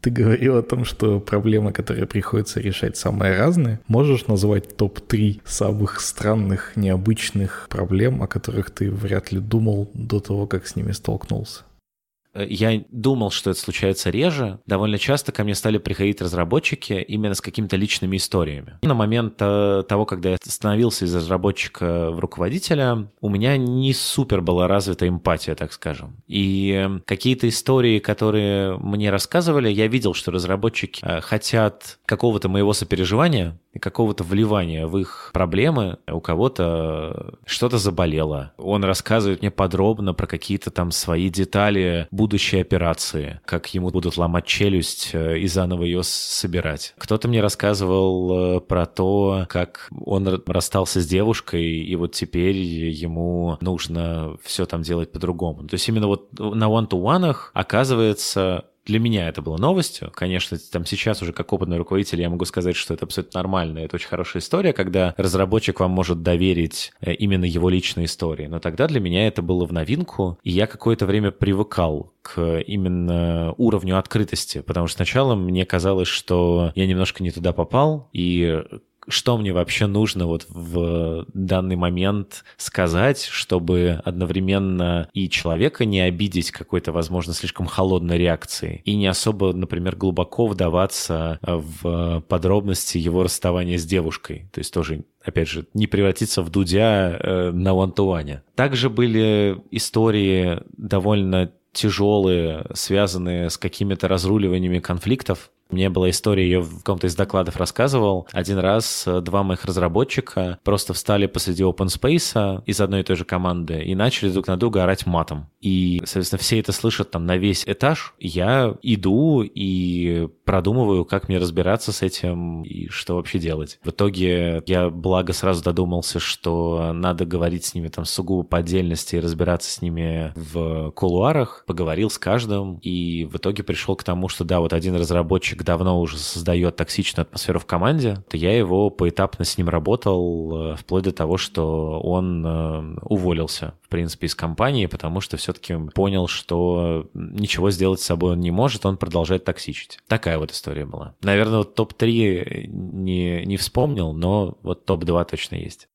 Ты говорил о том, что проблемы, которые приходится решать, самые разные. Можешь назвать топ-3 самых странных, необычных проблем, о которых ты вряд ли думал до того, как с ними столкнулся? Э, я думал, что это случается реже. Довольно часто ко мне стали приходить разработчики именно с какими-то личными историями. На момент э, того, когда я становился из разработчика в руководителя, у меня не супер была развита эмпатия, так скажем. И какие-то истории, которые мне рассказывали, я видел, что разработчики э, хотят какого-то моего сопереживания, и какого-то вливания в их проблемы. У кого-то что-то заболело. Он рассказывает мне подробно про какие-то там свои детали будущей операции, как ему будут ломать челюсть э, и заново ее собирать. Кто-то мне рассказывал э, про то, как он расстался с девушкой, и вот теперь ему нужно все там делать по-другому. То есть именно вот на one-to-one оказывается для меня это было новостью. Конечно, там сейчас уже как опытный руководитель я могу сказать, что это абсолютно нормально. Это очень хорошая история, когда разработчик вам может доверить э, именно его личной истории. Но тогда для меня это было в новинку, и я какое-то время привыкал к именно уровню открытости, потому что сначала мне казалось, что я немножко не туда попал, и что мне вообще нужно вот в данный момент сказать, чтобы одновременно и человека не обидеть какой-то, возможно, слишком холодной реакцией, и не особо, например, глубоко вдаваться в подробности его расставания с девушкой. То есть тоже опять же, не превратиться в Дудя э, на вантуане. Также были истории довольно тяжелые, связанные с какими-то разруливаниями конфликтов, Меня была история, ее в каком-то из докладов рассказывал. Один раз э, два моих разработчика просто встали посреди open space из одной и той же команды и начали друг на друга орать матом. И, соответственно, все это слышат там на весь этаж. Я иду и продумываю, как мне разбираться с этим и что вообще делать. В итоге я, благо, сразу додумался, что надо говорить с ними там сугубо по отдельности и разбираться с ними в кулуарах. Поговорил с каждым и в итоге пришел к тому, что да, вот один разработчик давно уже создает токсичную атмосферу в команде, то я его поэтапно с ним работал, э, вплоть до того, что он э, уволился, в принципе, из компании, потому что все-таки понял, что ничего сделать с собой он не может, он продолжает токсичить. Такая вот история была. Наверное, вот топ-3 не, не вспомнил, но вот топ-2 точно есть.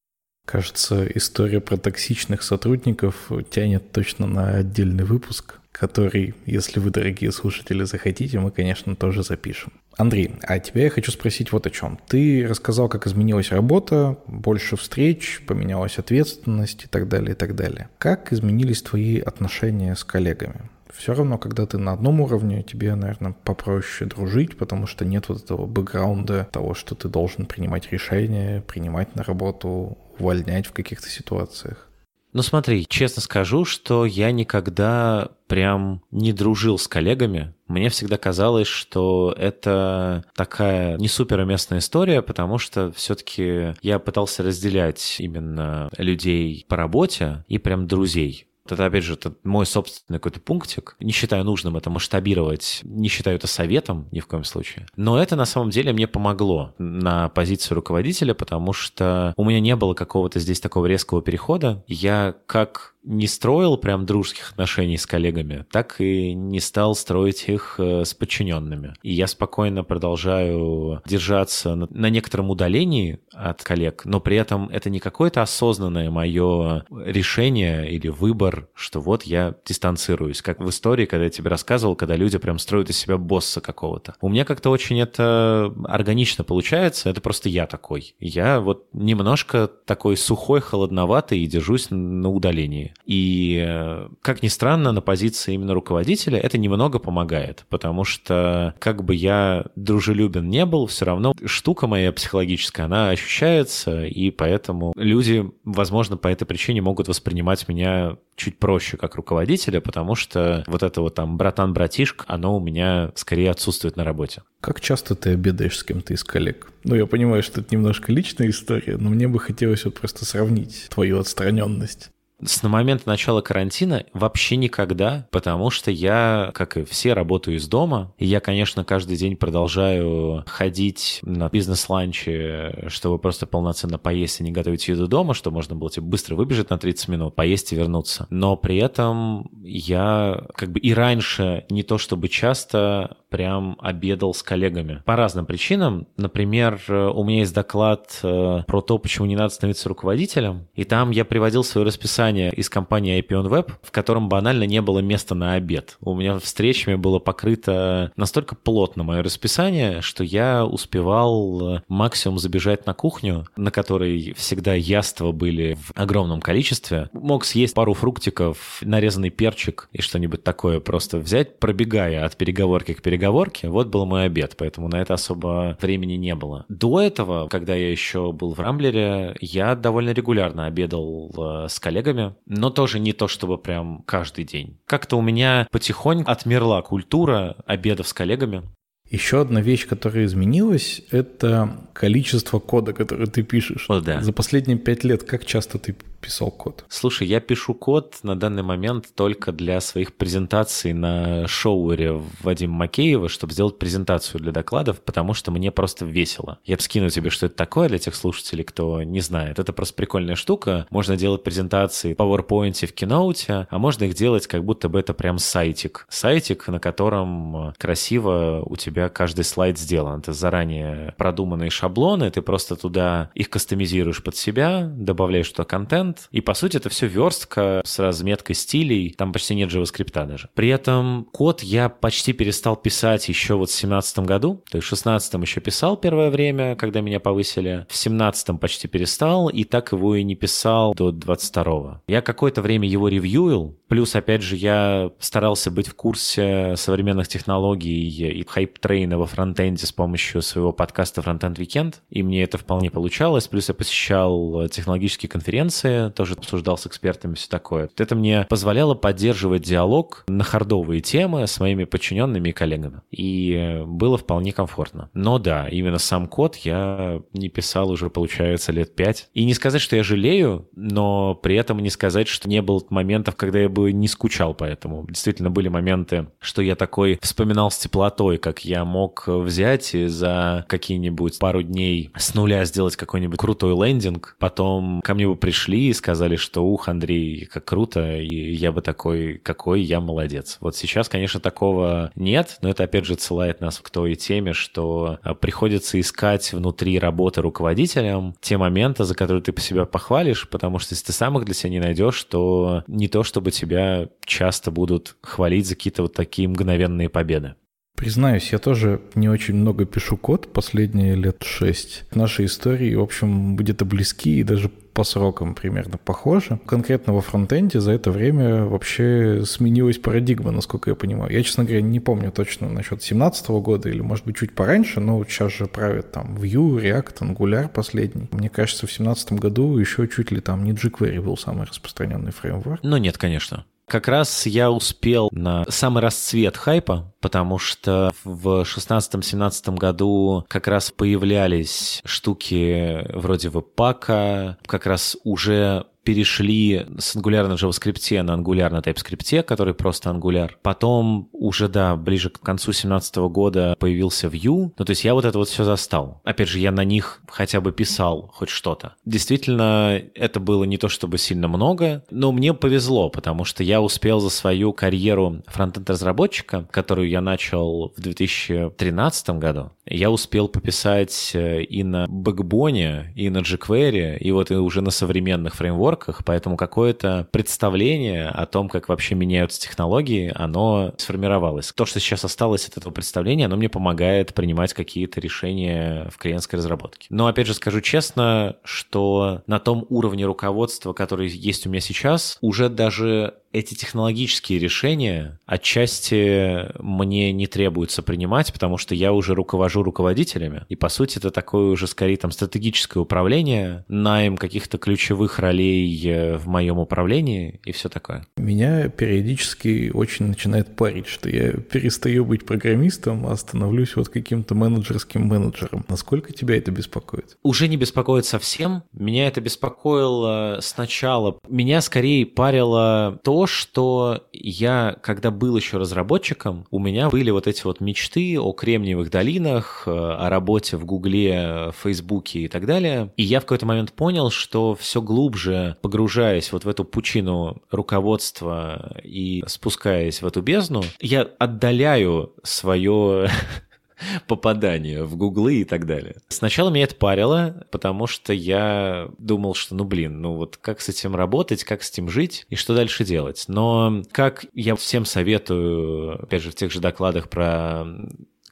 Кажется, история про токсичных сотрудников тянет точно на отдельный выпуск который, если вы, дорогие слушатели, захотите, мы, конечно, тоже запишем. Андрей, а тебя я хочу спросить вот о чем. Ты рассказал, как изменилась работа, больше встреч, поменялась ответственность и так далее, и так далее. Как изменились твои отношения с коллегами? Все равно, когда ты на одном уровне, тебе, наверное, попроще дружить, потому что нет вот этого бэкграунда того, что ты должен принимать решения, принимать на работу, увольнять в каких-то ситуациях. Ну смотри, честно скажу, что я никогда прям не дружил с коллегами. Мне всегда казалось, что это такая не суперуместная история, потому что все-таки я пытался разделять именно людей по работе и прям друзей. Это, опять же, это мой собственный какой-то пунктик. Не считаю нужным это масштабировать, не считаю это советом ни в коем случае. Но это на самом деле мне помогло на позицию руководителя, потому что у меня не было какого-то здесь такого резкого перехода. Я как не строил прям дружеских отношений с коллегами, так и не стал строить их э, с подчиненными. И я спокойно продолжаю держаться на некотором удалении от коллег, но при этом это не какое-то осознанное мое решение или выбор, что вот я дистанцируюсь, как в истории, когда я тебе рассказывал, когда люди прям строят из себя босса какого-то. У меня как-то очень это органично получается, это просто я такой. Я вот немножко такой сухой, холодноватый и держусь на удалении. И, э, как ни странно, на позиции именно руководителя это немного помогает, потому что как бы я дружелюбен не был, все равно штука моя психологическая, она ощущается, и поэтому люди, возможно, по этой причине могут воспринимать меня чуть проще как руководителя, потому что вот это вот там братан-братишка, оно у меня скорее отсутствует на работе. Как часто ты обедаешь с кем-то из коллег? Ну, я понимаю, что это немножко личная история, но мне бы хотелось вот просто сравнить твою отстраненность с момента начала карантина вообще никогда, потому что я, как и все, работаю из дома. И я, конечно, каждый день продолжаю ходить на бизнес-ланчи, чтобы просто полноценно поесть и не готовить еду дома, что можно было типа, быстро выбежать на 30 минут, поесть и вернуться. Но при этом я как бы и раньше не то чтобы часто прям обедал с коллегами. По разным причинам. Например, у меня есть доклад э, про то, почему не надо становиться руководителем. И там я приводил свое расписание расписание из компании IP on Web, в котором банально не было места на обед. У меня встречами было покрыто настолько плотно мое расписание, что я успевал максимум забежать на кухню, на которой всегда яства были в огромном количестве. Мог съесть пару фруктиков, нарезанный перчик и что-нибудь такое просто взять, пробегая от переговорки к переговорке. Вот был мой обед, поэтому на это особо времени не было. До этого, когда я еще был в Рамблере, я довольно регулярно обедал э, с коллегами, коллегами, но тоже не то, чтобы прям каждый день. Как-то у меня потихоньку отмерла культура обедов с коллегами. Еще одна вещь, которая изменилась, это количество кода, который ты пишешь. О, да. За последние пять лет как часто ты писал код? Слушай, я пишу код на данный момент только для своих презентаций на шоуэре Вадима Макеева, чтобы сделать презентацию для докладов, потому что мне просто весело. Я скину тебе, что это такое для тех слушателей, кто не знает. Это просто прикольная штука. Можно делать презентации в PowerPoint в Keynote, а можно их делать как будто бы это прям сайтик. Сайтик, на котором красиво у тебя каждый слайд сделан. Это заранее продуманные шаблоны, ты просто туда их кастомизируешь под себя, добавляешь туда контент, фронтенд. И, по сути, это все верстка с разметкой стилей. Там почти нет JavaScript даже. При этом код я почти перестал писать еще вот в 2017 году. То есть в 2016 еще писал первое время, когда меня повысили. В 2017 почти перестал, и так его и не писал до 22 Я какое-то время его ревьюил, Плюс, опять же, я старался быть в курсе современных технологий и hype train а во фронтенде с помощью своего подкаста «Frontend Weekend, и мне это вполне получалось. Плюс я посещал технологические конференции, тоже обсуждал с экспертами все такое. Это мне позволяло поддерживать диалог на хардовые темы с моими подчиненными и коллегами. И было вполне комфортно. Но да, именно сам код я не писал уже, получается, лет пять. И не сказать, что я жалею, но при этом не сказать, что не было моментов, когда я бы не скучал по этому. Действительно, были моменты, что я такой вспоминал с теплотой, как я мог взять и за какие-нибудь пару дней с нуля сделать какой-нибудь крутой лендинг. Потом ко мне бы пришли сказали, что ух, Андрей, как круто, и я бы такой, какой я молодец. Вот сейчас, конечно, такого нет, но это опять же отсылает нас к той теме, что а, приходится искать внутри работы руководителям те моменты, за которые ты по себя похвалишь, потому что если ты сам их для себя не найдешь, то не то, чтобы тебя часто будут хвалить за какие-то вот такие мгновенные победы. Признаюсь, я тоже не очень много пишу код последние лет шесть. Наши истории, в общем, где-то близки и даже по срокам примерно похожи. Конкретно во фронтенде за это время вообще сменилась парадигма, насколько я понимаю. Я, честно говоря, не помню точно насчет 17 года или, может быть, чуть пораньше, но сейчас же правят там Vue, React, Angular последний. Мне кажется, в 17 году еще чуть ли там не jQuery был самый распространенный фреймворк. Ну нет, конечно. Как раз я успел на самый расцвет хайпа, потому что в 16-17 году как раз появлялись штуки вроде веб-пака, как раз уже перешли с Angular на JavaScript на Angular на TypeScript, который просто Angular. Потом уже, да, ближе к концу 2017 года появился Vue. Ну, то есть я вот это вот все застал. Опять же, я на них хотя бы писал хоть что-то. Действительно, это было не то чтобы сильно много, но мне повезло, потому что я успел за свою карьеру фронтенд-разработчика, которую я начал в 2013 году, я успел пописать э, и на Backbone, и на jQuery, и вот и уже на современных фреймворках, фреймворках, поэтому какое-то представление о том, как вообще меняются технологии, оно сформировалось. То, что сейчас осталось от этого представления, оно мне помогает принимать какие-то решения в клиентской разработке. Но, опять же, скажу честно, что на том уровне руководства, который есть у меня сейчас, уже даже эти технологические решения отчасти мне не требуется принимать, потому что я уже руковожу руководителями. И, по сути, это такое уже скорее там стратегическое управление, найм каких-то ключевых ролей э, в моем управлении и все такое. Меня периодически очень начинает парить, что я перестаю быть программистом, а становлюсь вот каким-то менеджерским менеджером. Насколько тебя это беспокоит? Уже не беспокоит совсем. Меня это беспокоило сначала. Меня скорее парило то, что я, когда был еще разработчиком, у меня были вот эти вот мечты о Кремниевых долинах, э, о работе в Гугле, Фейсбуке и так далее. И я в какой-то момент понял, что все глубже погружаясь вот в эту пучину руководства и спускаясь в эту бездну, я отдаляю свое попадания в гуглы и так далее. Сначала меня это парило, потому что я думал, что, ну, блин, ну вот как с этим работать, как с этим жить и что дальше делать. Но как я всем советую, опять же, в тех же докладах про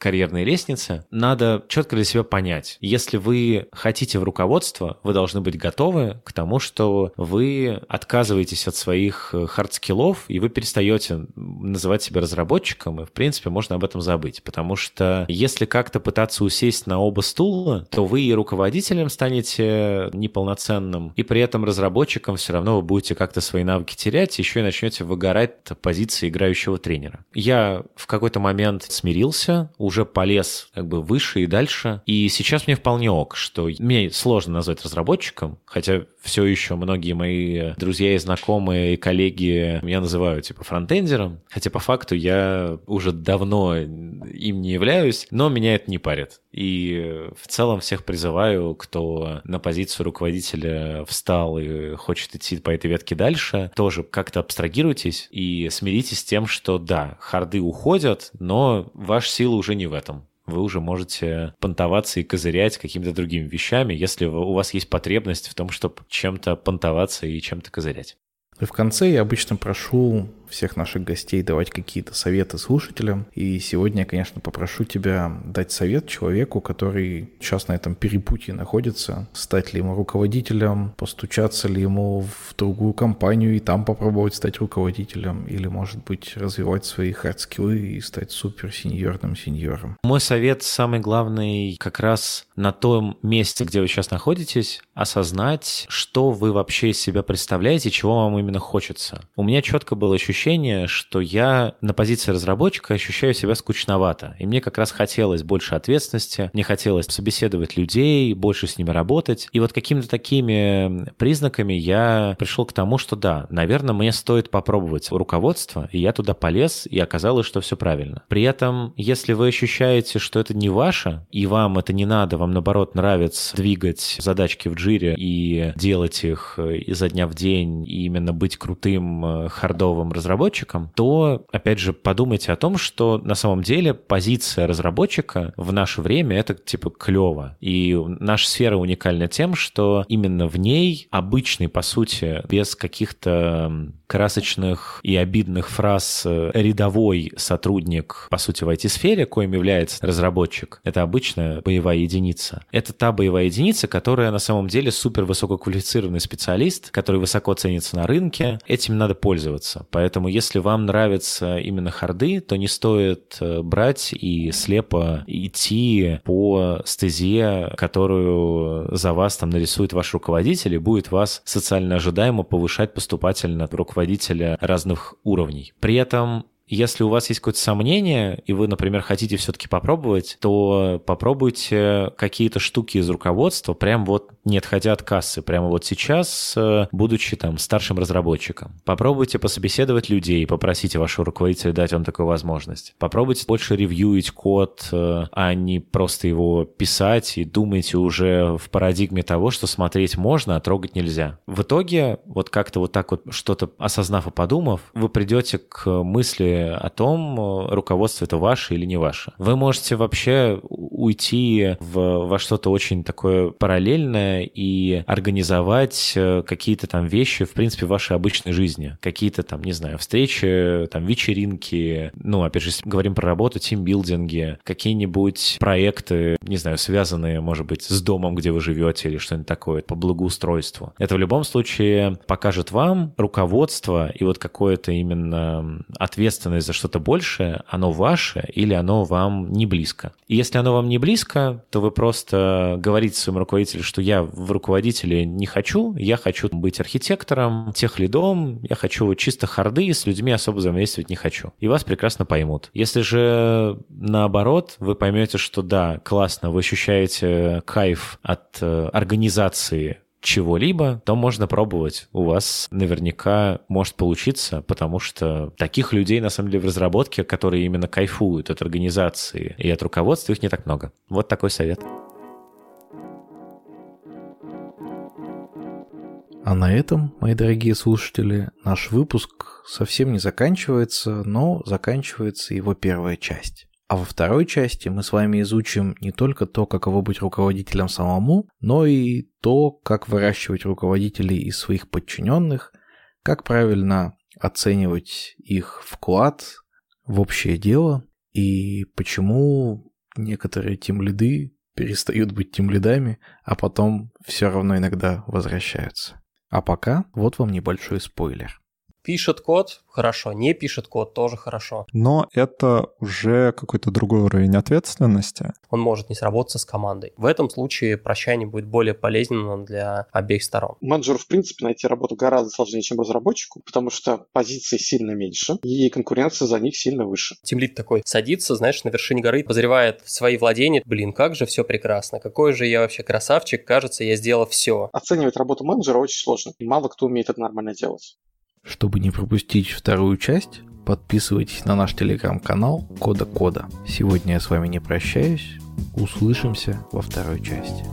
карьерной лестнице, надо четко для себя понять. Если вы хотите в руководство, вы должны быть готовы к тому, что вы отказываетесь от своих э, хардскиллов, и вы перестаете называть себя разработчиком, и, в принципе, можно об этом забыть. Потому что если как-то пытаться усесть на оба стула, то вы и руководителем станете неполноценным, и при этом разработчиком все равно вы будете как-то свои навыки терять, еще и начнете выгорать позиции играющего тренера. Я в какой-то момент смирился, уже полез как бы выше и дальше. И сейчас мне вполне ок, что мне сложно назвать разработчиком, хотя все еще многие мои друзья и знакомые и коллеги меня называют типа фронтендером, хотя по факту я уже давно им не являюсь, но меня это не парит. И в целом всех призываю, кто на позицию руководителя встал и хочет идти по этой ветке дальше, тоже как-то абстрагируйтесь и смиритесь с тем, что да, харды уходят, но ваша сила уже не в этом. Вы уже можете понтоваться и козырять какими-то другими вещами, если у вас есть потребность в том, чтобы чем-то понтоваться и чем-то козырять. И в конце я обычно прошу всех наших гостей давать какие-то советы слушателям. И сегодня я, конечно, попрошу тебя дать совет человеку, который сейчас на этом перепутье находится. Стать ли ему руководителем, постучаться ли ему в другую компанию и там попробовать стать руководителем, или, может быть, развивать свои хардскиллы и стать супер сеньорным сеньором. Мой совет самый главный как раз на том месте, где вы сейчас находитесь, осознать, что вы вообще из себя представляете, чего вам именно хочется. У меня четко было ощущение, ощущение, что я на позиции разработчика ощущаю себя скучновато. И мне как раз хотелось больше ответственности, мне хотелось собеседовать людей, больше с ними работать. И вот какими-то такими признаками я пришел к тому, что да, наверное, мне стоит попробовать руководство, и я туда полез, и оказалось, что все правильно. При этом, если вы ощущаете, что это не ваше, и вам это не надо, вам наоборот нравится двигать задачки в джире и делать их изо дня в день, и именно быть крутым э, хардовым разработчиком, разработчиком, то, опять же, подумайте о том, что на самом деле позиция разработчика в наше время это типа клево. И наша сфера уникальна тем, что именно в ней обычный, по сути, без каких-то красочных и обидных фраз э, рядовой сотрудник, по сути, в IT-сфере, коим является разработчик, это обычная боевая единица. Это та боевая единица, которая на самом деле супер высококвалифицированный специалист, который высоко ценится на рынке. Этим надо пользоваться. Поэтому если вам нравятся именно харды, то не стоит э, брать и слепо идти по стезе, которую за вас там нарисует ваш руководитель и будет вас социально ожидаемо повышать поступательно руководителя разных уровней. При этом если у вас есть какое-то сомнение, и вы, например, хотите все-таки попробовать, то попробуйте какие-то штуки из руководства, прям вот не отходя от кассы, прямо вот сейчас, э, будучи там старшим разработчиком. Попробуйте пособеседовать людей, попросите вашего руководителя дать вам такую возможность. Попробуйте больше ревьюить код, э, а не просто его писать, и думайте уже в парадигме того, что смотреть можно, а трогать нельзя. В итоге, вот как-то вот так вот что-то осознав и подумав, вы придете к мысли о том, руководство это ваше или не ваше. Вы можете вообще уйти в, во что-то очень такое параллельное и организовать э, какие-то там вещи, в принципе, в вашей обычной жизни. Какие-то там, не знаю, встречи, там, вечеринки, ну, опять же, говорим про работу, тимбилдинги, какие-нибудь проекты, не знаю, связанные, может быть, с домом, где вы живете или что-нибудь такое, по благоустройству. Это в любом случае покажет вам руководство и вот какое-то именно ответственность ответственность за что-то большее, оно ваше или оно вам не близко. И если оно вам не близко, то вы просто говорите своему руководителю, что я в руководителе не хочу, я хочу быть архитектором, тех лидом, я хочу чисто харды, с людьми особо взаимодействовать не хочу. И вас прекрасно поймут. Если же наоборот, вы поймете, что да, классно, вы ощущаете кайф от э, организации чего-либо, то можно пробовать. У вас наверняка может получиться, потому что таких людей, на самом деле, в разработке, которые именно кайфуют от организации и от руководства, их не так много. Вот такой совет. А на этом, мои дорогие слушатели, наш выпуск совсем не заканчивается, но заканчивается его первая часть. А во второй части мы с вами изучим не только то, каково быть руководителем самому, но и то, как выращивать руководителей из своих подчиненных, как правильно оценивать их вклад в общее дело и почему некоторые тимлиды перестают быть тимлидами, а потом все равно иногда возвращаются. А пока вот вам небольшой спойлер. Пишет код, хорошо, не пишет код, тоже хорошо. Но это уже какой-то другой уровень ответственности. Он может не сработаться с командой. В этом случае прощание будет более полезным для обеих сторон. Менеджеру, в принципе, найти работу гораздо сложнее, чем разработчику, потому что позиции сильно меньше, и конкуренция за них сильно выше. Тимлит такой садится, знаешь, на вершине горы, позревает свои владения. Блин, как же все прекрасно. Какой же я вообще красавчик. Кажется, я сделал все. Оценивать работу менеджера очень сложно. Мало кто умеет это нормально делать. Чтобы не пропустить вторую часть, подписывайтесь на наш телеграм-канал Кода Кода. Сегодня я с вами не прощаюсь. Услышимся во второй части.